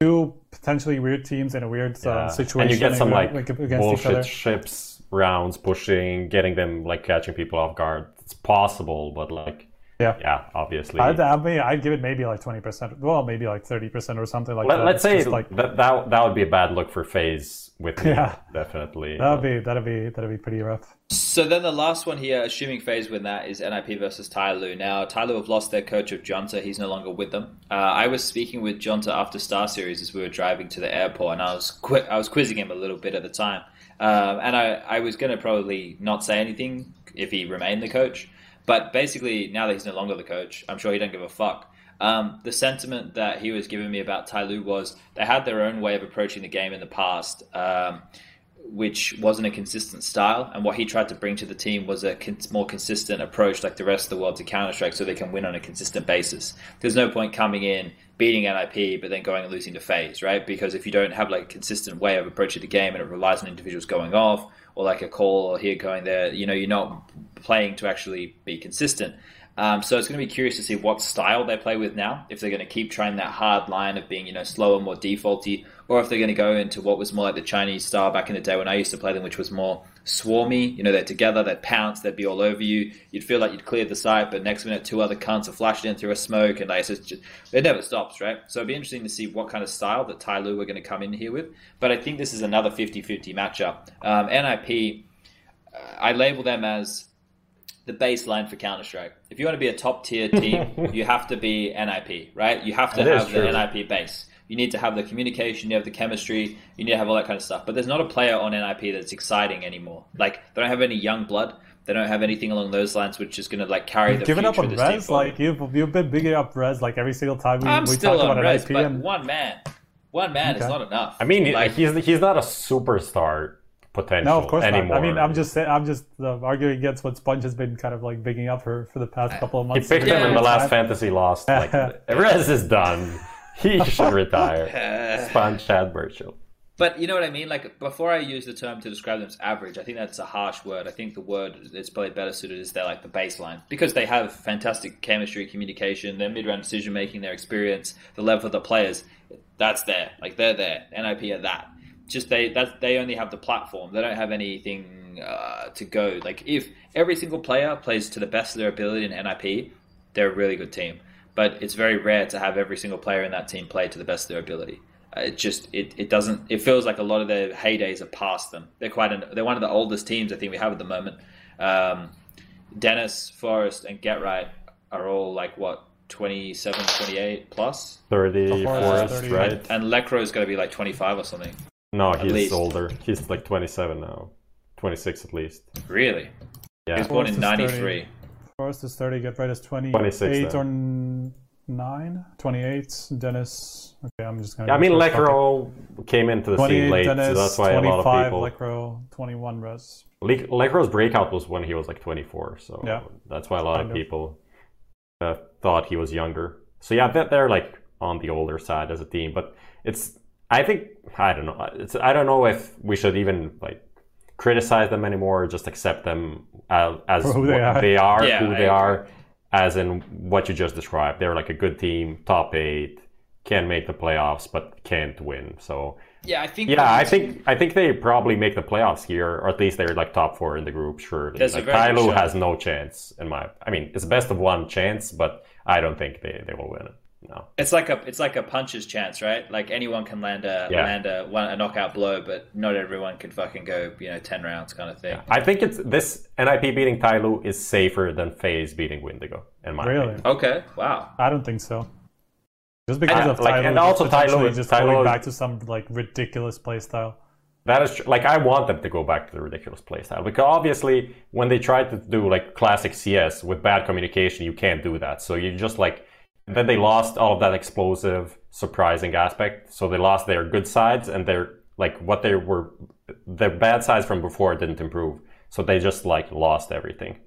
two potentially weird teams in a weird uh, yeah. uh, situation. And you get some like, like bullshit ships rounds pushing, getting them like catching people off guard. It's possible, but like yeah, yeah, obviously. I'd, I mean, I'd give it maybe like twenty percent. Well, maybe like thirty percent or something like Let, that. Let's it's say like that, that that would be a bad look for FaZe with me, yeah, definitely. That'd be that'd be that'd be pretty rough. So then the last one here, assuming Phase win that, is NIP versus Tai Tyloo. Now Tai Tyloo have lost their coach of Jonta; he's no longer with them. Uh, I was speaking with Jonta after Star Series as we were driving to the airport, and I was qu- I was quizzing him a little bit at the time, um, and I I was going to probably not say anything if he remained the coach, but basically now that he's no longer the coach, I'm sure he don't give a fuck. Um, the sentiment that he was giving me about Tyloo was they had their own way of approaching the game in the past. Um, which wasn't a consistent style. And what he tried to bring to the team was a more consistent approach, like the rest of the world, to Counter Strike, so they can win on a consistent basis. There's no point coming in beating NIP, but then going and losing to FaZe, right? Because if you don't have like a consistent way of approaching the game and it relies on individuals going off, or like a call or here going there, you know, you're not playing to actually be consistent. Um, so it's going to be curious to see what style they play with now. If they're going to keep trying that hard line of being, you know, slower, more defaulty, or if they're going to go into what was more like the Chinese style back in the day when I used to play them, which was more swarmy. You know, they're together, they'd pounce, they'd be all over you. You'd feel like you'd cleared the site, but next minute two other cunts are flashing in through a smoke, and like just, it never stops, right? So it'd be interesting to see what kind of style that Tyloo are going to come in here with. But I think this is another 50-50 matchup. Um, NIP, uh, I label them as the baseline for Counter Strike. If you want to be a top tier team, you have to be NIP, right? You have to that have the NIP base. You need to have the communication, you have the chemistry, you need to have all that kind of stuff. But there's not a player on NIP that's exciting anymore. Like they don't have any young blood. They don't have anything along those lines, which is going to like carry the giving up on Rez. Like you've you've been bigging up Rez like every single time we, I'm we still talk on about Rez, NIP. but And... one man, one man okay. is not enough. I mean, like, he's he's not a superstar potential no, of course anymore. Not. I mean, I'm just saying, I'm just uh, arguing against what Spunj has been kind of like bigging up for for the past couple of months. He picked him in the last fantasy lost. Like, Rez is done. He should retire. Spunj Chad Burchill. But you know what I mean? Like before I use the term to describe them as average, I think that's a harsh word. I think the word that's probably better suited is they're like the baseline because they have fantastic chemistry, communication, their mid round decision making, their experience, the level of the players. That's there. Like they're there. NIP are that just they that they only have the platform. They don't have anything uh, to go. Like if every single player plays to the best of their ability in NIP, they're a really good team. But it's very rare to have every single player in that team play to the best of their ability. Uh, it just it, it doesn't it feels like a lot of their heydays are past them. They're quite an, they're one of the oldest teams I think we have at the moment. Um, Dennis, f0rest, and GeT_RiGhT are all like what 27, 28 plus. 30, f0rest, 30. right? And, and is going to be like 25 or something. No, he's least. older. He's like 27 now. 26 at least. Really? Yeah. He was born in 93. Forest is 30, GeT_RiGhT is 28 or 9? 28. Dennis. Okay, I'm just going to. Yeah, I mean, Lekr0 came into the scene late, Dennis, so that's why a lot of people. Lekr0, 21 res. Le- Lekr0's breakout was when he was like 24, so yeah. that's why a lot kind of people uh, thought he was younger. So yeah, they're like on the older side as a team, but it's I think I don't know. It's I don't know if we should even like criticize them anymore or just accept them as, as who they are, they are yeah, who I they agree. are. as in what you just described. They're like a good team, top eight, can make the playoffs, but can't win. So yeah, I think. Yeah, I think I think they probably make the playoffs here, or at least they're like top four in the group. Surely, There's like Tyloo has no chance in my. I mean, it's best of one chance, but I don't think they, they will win it. No, it's like a it's like a puncher's chance, right? Like anyone can land a yeah. land a, one, a knockout blow, but not everyone can fucking go you know ten rounds kind of thing. Yeah. I think it's this NIP beating Tyloo is safer than FaZe beating Windigo. In my really, opinion. okay, wow. I don't think so. Just because of like, Tyloo, and also Tyloo, is just Tyloo, going back to some like ridiculous playstyle. That is true. Like I want them to go back to the ridiculous playstyle because obviously when they tried to do like classic CS with bad communication, you can't do that. So you just like then they lost all of that explosive, surprising aspect. So they lost their good sides and their like what they were their bad sides from before didn't improve. So they just like lost everything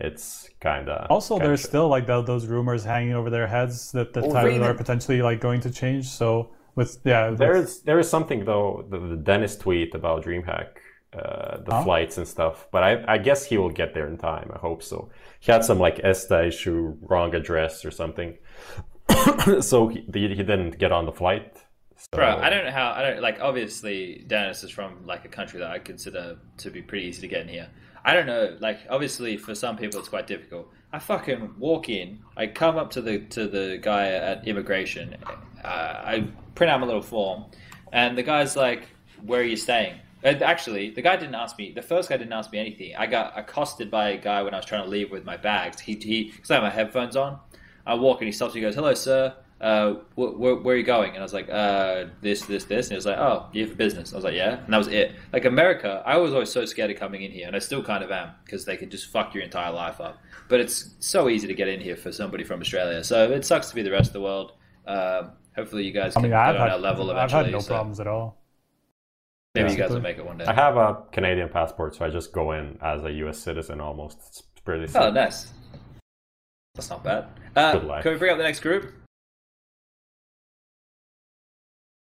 it's kind of also kinda there's shit. still like the, those rumors hanging over their heads that the oh, titles really? are potentially like going to change so with yeah there is there is something though the, the dennis tweet about dreamhack uh, the huh? flights and stuff but I, I guess he will get there in time i hope so he had some like esta issue wrong address or something so he, he didn't get on the flight so... Bro, I don't know how. I don't like. Obviously, Dennis is from like a country that I consider to be pretty easy to get in here. I don't know. Like, obviously, for some people, it's quite difficult. I fucking walk in. I come up to the to the guy at immigration. Uh, I print out my little form, and the guy's like, "Where are you staying?" And actually, the guy didn't ask me. The first guy didn't ask me anything. I got accosted by a guy when I was trying to leave with my bags. He he, because I have my headphones on. I walk and he stops. me. He goes, "Hello, sir." uh, wh- wh- where are you going? And I was like, uh, this, this, this. And he was like, oh, you for business. I was like, yeah. And that was it. Like America, I was always so scared of coming in here, and I still kind of am because they can just fuck your entire life up. But it's so easy to get in here for somebody from Australia. So it sucks to be the rest of the world. Um, hopefully, you guys can I mean, get I've on had, level eventually. I've had no so. problems at all. Maybe Basically. you guys will make it one day. I have a Canadian passport, so I just go in as a U.S. citizen almost. It's pretty. Oh, nice. That's not bad. Uh, can we bring up the next group?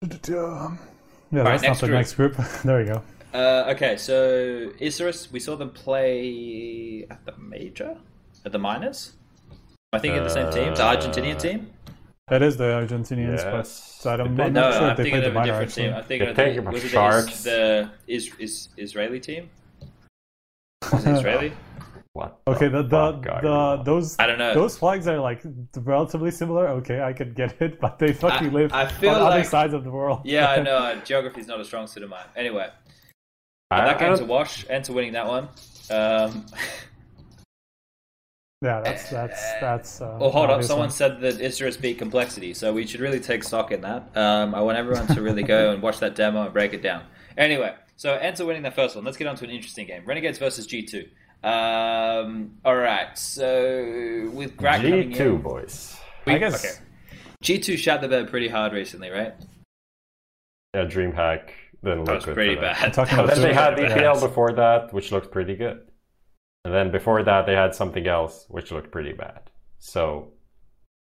Yeah, that's right, not the group. next group. there we go. Uh, okay, so Isurus, we saw them play at the major, at the minors. I think uh, the same team, the Argentinian team. That is the Argentinians, yes. but I don't, I'm no, not sure I'm if they played the minor. Actually. Team. I think they it was Sharks. the, the is, is Israeli team. Was it Israeli? What? Okay, the the, the those I don't know. Those flags are like relatively similar. Okay, I could get it, but they fucking I, live I feel on like, other sides of the world. yeah, I know. Geography is not a strong suit of mine. Anyway, I, that game's a wash. and to winning that one. Um, yeah, that's that's that's. Uh, oh, hold up! Someone one. said that Isurus beat complexity, so we should really take stock in that. Um, I want everyone to really go and watch that demo and break it down. Anyway, so ENCE winning the first one. Let's get on to an interesting game: Renegades versus G two. Um, all right. So with Grak G two boys, we, I guess okay. G two shot the bed pretty hard recently, right? Yeah, DreamHack didn't look good. Pretty bad. then they had EPL before that, which looked pretty good, and then before that they had something else which looked pretty bad. So,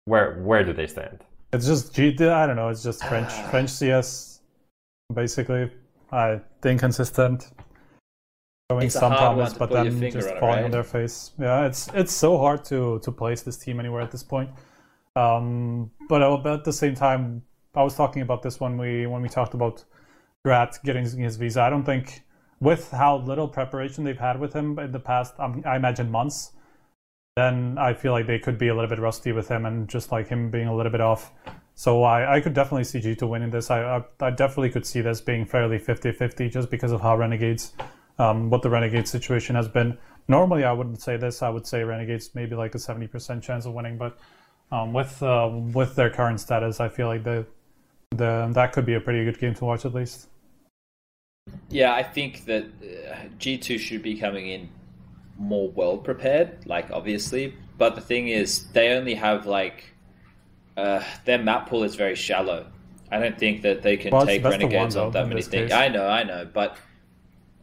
where where do they stand? It's just G. I don't know. It's just French French CS, basically. I think inconsistent showing some promise, but then just falling on, right? on their face. Yeah, it's it's so hard to to place this team anywhere at this point. Um, but, at the same time, I was talking about this when we when we talked about Grat getting his visa. I don't think with how little preparation they've had with him in the past, um, I imagine months, then I feel like they could be a little bit rusty with him and just like him being a little bit off. So I, I could definitely see G2 winning this. I, I, I definitely could see this being fairly 50-50 just because of how Renegades um, what the Renegade situation has been. Normally, I wouldn't say this. I would say Renegades maybe like a seventy percent chance of winning, but um, with uh, with their current status, I feel like the the that could be a pretty good game to watch at least. Yeah, I think that uh, G two should be coming in more well prepared. Like obviously, but the thing is, they only have like uh, their map pool is very shallow. I don't think that they can well, take renegades on that many things. I know, I know, but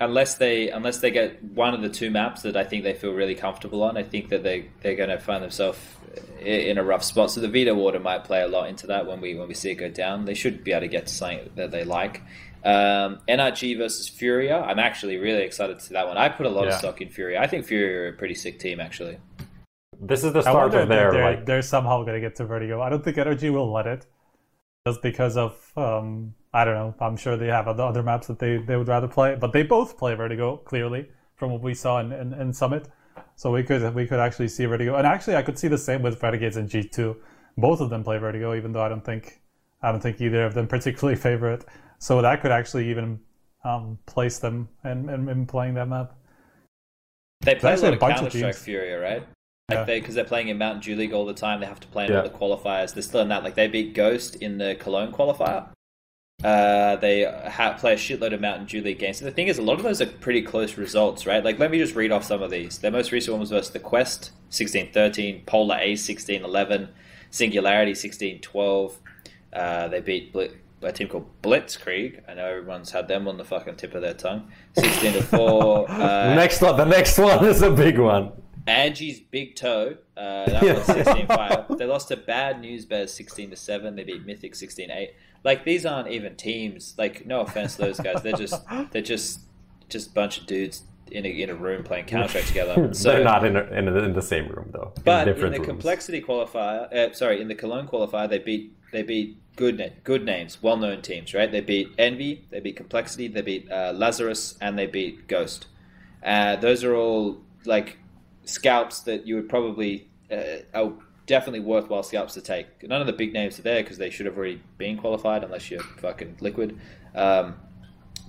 unless they unless they get one of the two maps that I think they feel really comfortable on, I think that they they're going to find themselves in a rough spot. So the veto order might play a lot into that when we when we see it go down. They should be able to get to something that they like. Um, NRG versus Furia. I'm actually really excited to see that one. I put a lot yeah. of stock in Furia. I think Furia are a pretty sick team actually. this is the start of their they're, like they're somehow going to get to Vertigo. I don't think NRG will let it, just because of um, I don't know. I'm sure they have other, other maps that they, they would rather play, but they both play Vertigo clearly from what we saw in, in, in Summit. So we could we could actually see Vertigo, and actually I could see the same with Renegades and G two. Both of them play Vertigo, even though I don't think I don't think either of them particularly favor it. So that could actually even um, place them in, in, in playing that map. They play a lot of Counter Strike Furia, right? Like yeah. they because they're playing in Mountain Dew League all the time. They have to play in yeah. all the qualifiers. They're still in that. Like they beat Ghost in the Cologne qualifier. Uh, they ha- play a shitload of Mountain Dew League games. And the thing is, a lot of those are pretty close results, right? Like, let me just read off some of these. Their most recent one was versus the Quest, 16-13, Polar Ace, 16-11, Singularity, 16-12. Uh, they beat a team called Blitzkrieg. I know everyone's had them on the fucking tip of their tongue. 16 to 4. Uh, next one, the next one is a big one. Angie's Big Toe. Uh, that was 16 5. They lost to Bad News Bears 16 to 7. They beat Mythic 16 8 like these aren't even teams. Like no offense to those guys, they're just they're just just a bunch of dudes in a, in a room playing Counter Strike together. So, they're not in, a, in, a, in, the same room though. But in, in the rooms. complexity qualifier, uh, sorry, in the Cologne qualifier, they beat they beat good good names, well known teams, right? They beat Envy, they beat Complexity, they beat uh, Lazarus, and they beat Ghost. Uh, those are all like scalps that you would probably uh, definitely worthwhile scalps to take. None of the big names are there because they should have already been qualified, unless you're fucking liquid. Um,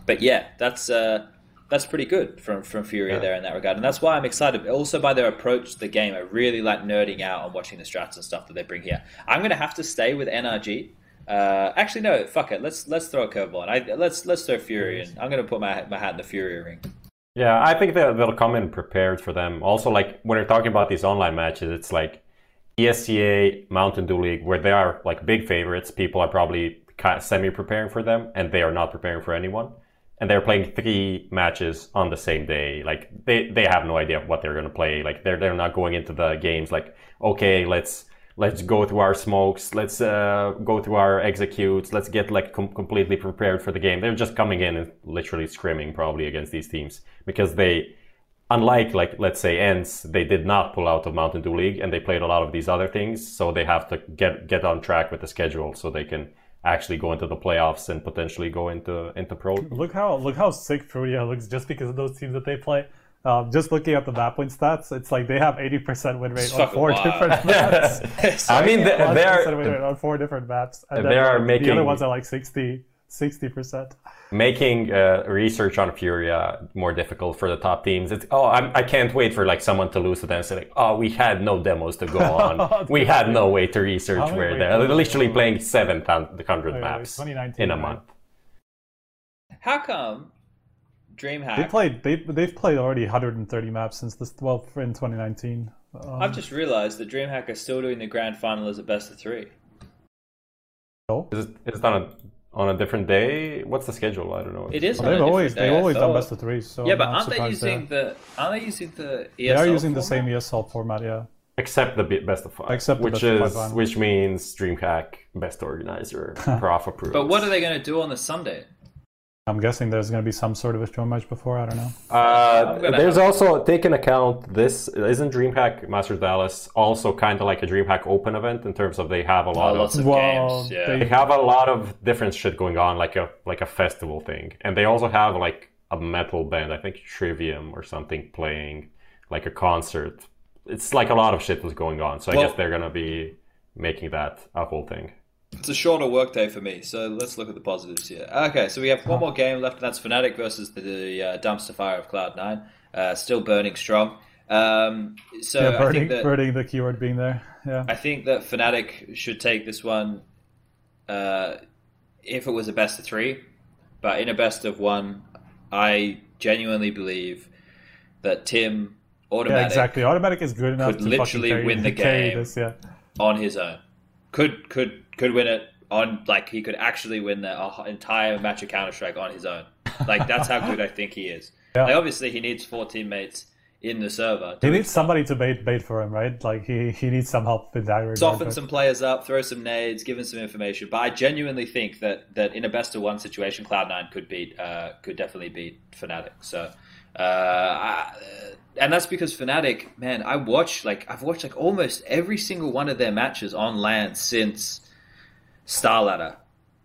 but yeah, that's uh, that's pretty good from from Furia yeah. there in that regard, and that's why I'm excited. Also by their approach to the game, I really like nerding out and watching the strats and stuff that they bring here. I'm gonna have to stay with NRG. Uh, actually, no, fuck it. Let's let's throw a curveball. I, let's let's throw Furia and I'm gonna put my my hat in the Furia ring. Yeah, I think that they'll come in prepared for them. Also, like when you're talking about these online matches, it's like ESEA, Mountain Dew League, where they are like big favorites, people are probably semi preparing for them, and they are not preparing for anyone. And they're playing three matches on the same day. Like they, they have no idea what they're gonna play. Like they're they're not going into the games like okay, let's let's go through our smokes, let's uh, go through our executes, let's get like com- completely prepared for the game. They're just coming in and literally scrimming probably against these teams because they unlike like let's say ENCE they did not pull out of mountain dew league and they played a lot of these other things so they have to get get on track with the schedule so they can actually go into the playoffs and potentially go into into pro look how look how sick Furia looks just because of those teams that they play um, just looking at the map win stats, it's like they have 80% win rate on four different maps. I mean, they, they are on four different maps. And they are making the other ones are like 60, 60% making uh, research on Furia more difficult for the top teams. It's oh, I'm, I can not wait for like someone to lose it and say like, oh, we had no demos to go on. we had no way to research where they're literally playing seven hundred maps in a month. How come DreamHack? They played. They they've played already 130 maps since this. Well, in 2019. Um, I've just realized that DreamHack is still doing the grand final as a best of three. Oh, is it, is it on a on a different day? What's the schedule? I don't know. It is. Well, they've always they've always done best of three. So yeah, but aren't they using there. the aren't they using the ESL They are using format? the same ESL format, yeah. Except the best of five. Except which is which means DreamHack best organizer, prof approved. But what are they going to do on the Sunday? I'm guessing there's going to be some sort of a show match before. I don't know. Uh, there's also take into account this isn't DreamHack Masters Dallas also kind of like a DreamHack Open event in terms of they have a lot oh, of, of well, games. Yeah. They have a lot of different shit going on, like a like a festival thing, and they also have like a metal band, I think Trivium or something, playing like a concert. It's like a lot of shit was going on, so I guess they're gonna be making that a whole thing. It's a shorter workday for me, so let's look at the positives here. Okay, so we have one more game left, and that's Fnatic versus the, the uh, dumpster fire of Cloud9. Uh, still burning strong. Um, so yeah, burning, I think that, burning the keyword being there. Yeah, I think that Fnatic should take this one uh, if it was a best of three, but in a best of one, I genuinely believe that Tim autimatic yeah, exactly autimatic is good enough could to literally win the game this, yeah. on his own. Could could could win it on like he could actually win the entire match of Counter Strike on his own. Like that's how good I think he is. Yeah. Like, obviously, he needs four teammates in the server. He needs somebody to bait bait for him, right? Like he, he needs some help with that regard. Soften some players up, throw some nades, give him some information. But I genuinely think that that in a best of one situation, Cloud Nine could beat uh, could definitely beat Fnatic. So Uh, I, and that's because Fnatic, man, I watch like I've watched like almost every single one of their matches on land since StarLadder,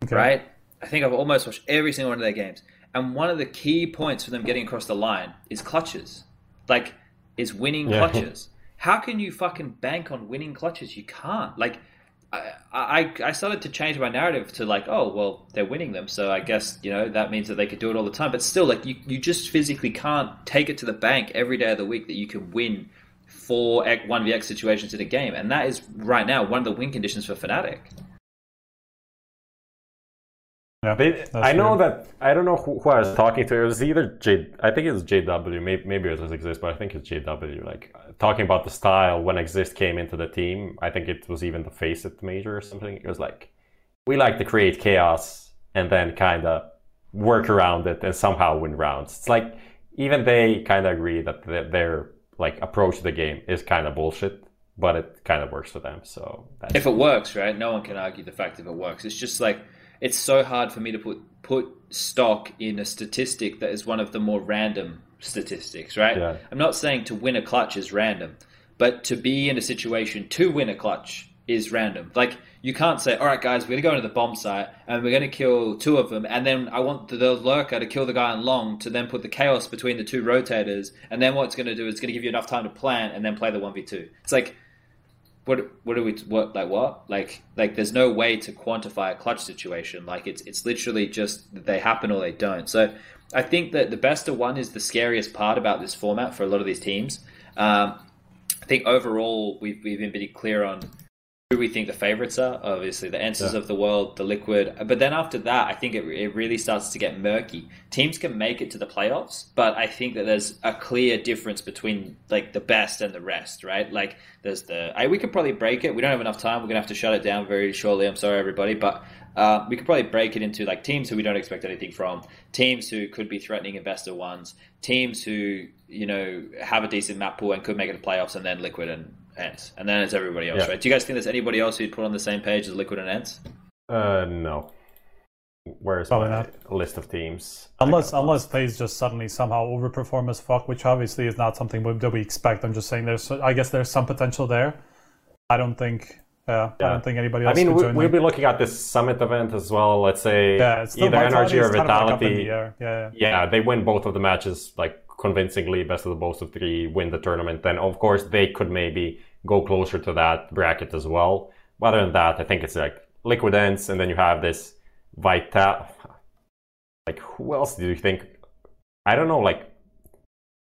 okay. right? I think I've almost watched every single one of their games. And one of the key points for them getting across the line is clutches, like is winning yeah. clutches. How can you fucking bank on winning clutches? You can't. Like I, I, I started to change my narrative to like, oh well, they're winning them, so I guess you know that means that they could do it all the time. But still, like you, you just physically can't take it to the bank every day of the week that you can win four one v x situations in a game, and that is right now one of the win conditions for Fnatic. Yeah, they, I know that I don't know who, who, I was talking to. It was either J. I think it was JW. Maybe maybe it was Xist, but I think it's JW. Like talking about the style when Xist came into the team. I think it was even the Face FACEIT major or something. It was like we like to create chaos and then kind of work around it and somehow win rounds. It's like even they kind of agree that their like approach to the game is kind of bullshit, but it kind of works for them. So if it works, right? No one can argue the fact if it works. It's just like it's so hard for me to put put stock in a statistic that is one of the more random statistics, right? Yeah. I'm not saying to win a clutch is random, but to be in a situation to win a clutch is random. Like you can't say, "All right, guys, we're gonna go into the bomb site and we're gonna kill two of them, and then I want the, the lurker to kill the guy on long to then put the chaos between the two rotators, and then what's gonna do is gonna give you enough time to plant and then play the one v two. It's like what what are we what like what? Like like there's no way to quantify a clutch situation. Like it's it's literally just they happen or they don't. So i think that the best of one is the scariest part about this format for a lot of these teams. Um, i think overall we've, we've been pretty clear on who we think the favorites are. Obviously, the ENCEs yeah. of the world, the Liquid. But then after that, I think it, it really starts to get murky. Teams can make it to the playoffs, but I think that there's a clear difference between like the best and the rest, right? Like there's the I, we could probably break it. We don't have enough time. We're gonna have to shut it down very shortly. I'm sorry, everybody, but. Uh, we could probably break it into like teams who we don't expect anything from, teams who could be threatening investor ones, teams who you know have a decent map pool and could make it to playoffs, and then Liquid and ENCE, and then it's everybody else, yeah. right? Do you guys think there's anybody else who'd put on the same page as Liquid and ENCE? Uh, no. Where's Probably my not. list of teams? Unless unless FaZe just suddenly somehow overperform as fuck, which obviously is not something that we expect. I'm just saying there's I guess there's some potential there. I don't think yeah, yeah. I don't think anybody else. I mean, we, will be looking at this summit event as well. Let's say yeah, either NRG or Vitality. yeah, yeah, yeah, they win both of the matches like convincingly, best of the both of three, win the tournament. Then of course they could maybe go closer to that bracket as well. But other than that, I think it's like Liquid ENCE, and then you have this Vital. Like who else do you think? I don't know. Like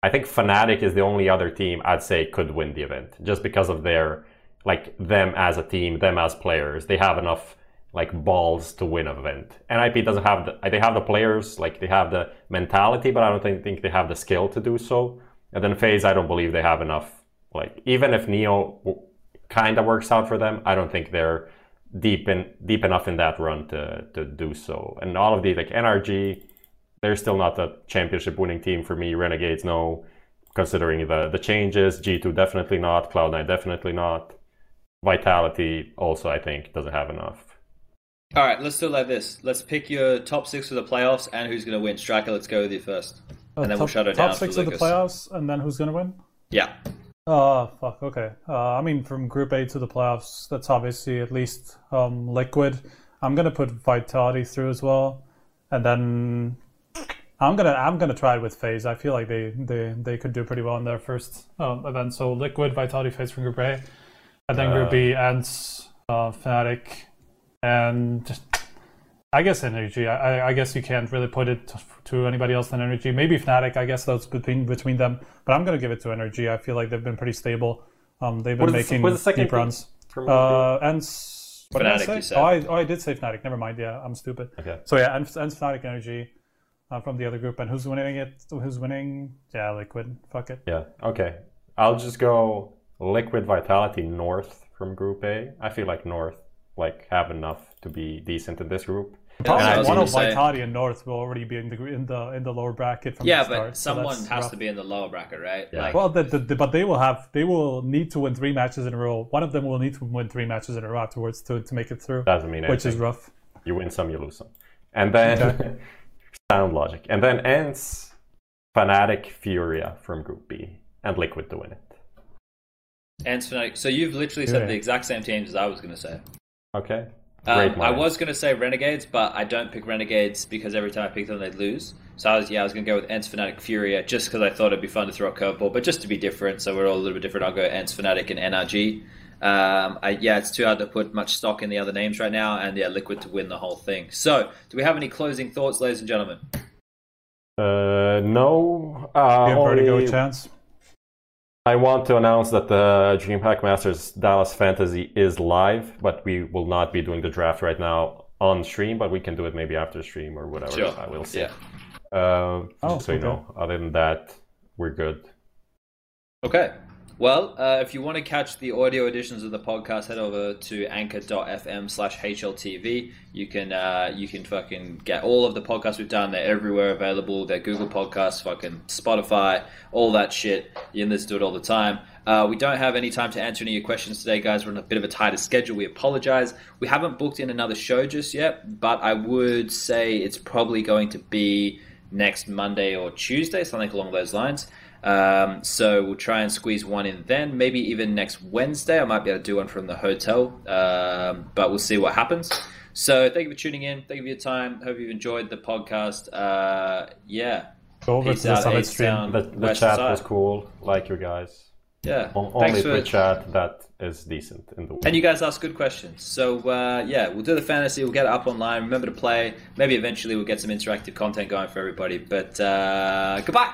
I think Fnatic is the only other team I'd say could win the event just because of their like them as a team, them as players. They have enough like balls to win an event. NIP doesn't have the they have the players, like they have the mentality, but I don't think, think they have the skill to do so. And then FaZe, I don't believe they have enough like even if Neo kind of works out for them, I don't think they're deep in deep enough in that run to to do so. And all of these like NRG, they're still not a championship winning team for me. Renegades, no. Considering the the changes, G2 definitely not, Cloud9 definitely not. Vitality also, I think, doesn't have enough. All right, let's do it like this. Let's pick your top six for the playoffs and who's going to win. Striker, let's go with you first, uh, and then top, we'll shut it down. Top six of the playoffs, and then who's going to win? Yeah. Oh, fuck. Okay. Uh, I mean, from Group A to the playoffs, that's obviously at least um, liquid. I'm gonna put Vitality through as well, and then I'm gonna I'm gonna try it with FaZe. I feel like they they, they could do pretty well in their first um, event. So liquid, Vitality, FaZe from Group A, and then uh, Group B, ENCE, uh, Fnatic, and I guess NRG. I, I guess you can't really put it to anybody else than NRG. Maybe Fnatic. I guess that's between between them. But I'm gonna give it to NRG. I feel like they've been pretty stable. Um, they've been making the, deep runs. Uh, and what Fnatic, did I say? Oh I, oh, I did say Fnatic. Never mind. Yeah, I'm stupid. Okay. So yeah, and, and Fnatic NRG. uh, from the other group. And who's winning it? Who's winning? Yeah, Liquid. Fuck it. Yeah. Okay. I'll just go Liquid Vitality North from Group A. I feel like North like have enough to be decent in this group. Probably one of Vitality and North will already be in the in the in the lower bracket from yeah, the start. but someone so has rough. to be in the lower bracket, right? Yeah. Like, well, the, the, the, but they will have they will need to win three matches in a row. One of them will need to win three matches in a row afterwards to, to make it through. Doesn't mean it which is rough. You win some, you lose some, and then sound logic, and then ENCE Fnatic Furia from Group B, and Liquid to win it. And Fnatic. So you've literally said yeah. the exact same teams as I was going to say. Okay. Um, I was going to say Renegades, but I don't pick Renegades because every time I pick them, they lose. So I was, yeah, I was going to go with ENCE Fnatic Furia just because I thought it'd be fun to throw a curveball, but just to be different. So we're all a little bit different. I'll go ENCE Fnatic and NRG. Um, I, yeah, it's too hard to put much stock in the other names right now, and yeah, Liquid to win the whole thing. So, do we have any closing thoughts, ladies and gentlemen? Uh, no. Uh, Give Vertigo a chance. I want to announce that the DreamHack Masters Dallas Fantasy is live, but we will not be doing the draft right now on stream, but we can do it maybe after stream or whatever. Sure. I will see. Yeah. Uh, oh, so okay. you know, other than that, we're good. Okay. Well, uh, if you want to catch the audio editions of the podcast, head over to anchor.fm slash HLTV. You can uh, you can fucking get all of the podcasts we've done. They're everywhere available. They're Google Podcasts, fucking Spotify, all that shit. You can listen to it all the time. Uh, we don't have any time to answer any of your questions today, guys. We're on a bit of a tighter schedule. We apologize. We haven't booked in another show just yet, but I would say it's probably going to be next Monday or Tuesday, something along those lines. Um, so we'll try and squeeze one in then. Maybe even next Wednesday. I might be able to do one from the hotel, um, but we'll see what happens. So thank you for tuning in. Thank you for your time. Hope you've enjoyed the podcast. Uh, yeah. Go over Peace to the Summit stream. The, the chat was cool. Like you guys. Yeah. O- only for... chat that is decent in the world. And you guys ask good questions. So uh, yeah, we'll do the fantasy. We'll get it up online. Remember to play. Maybe eventually we'll get some interactive content going for everybody. But uh, goodbye.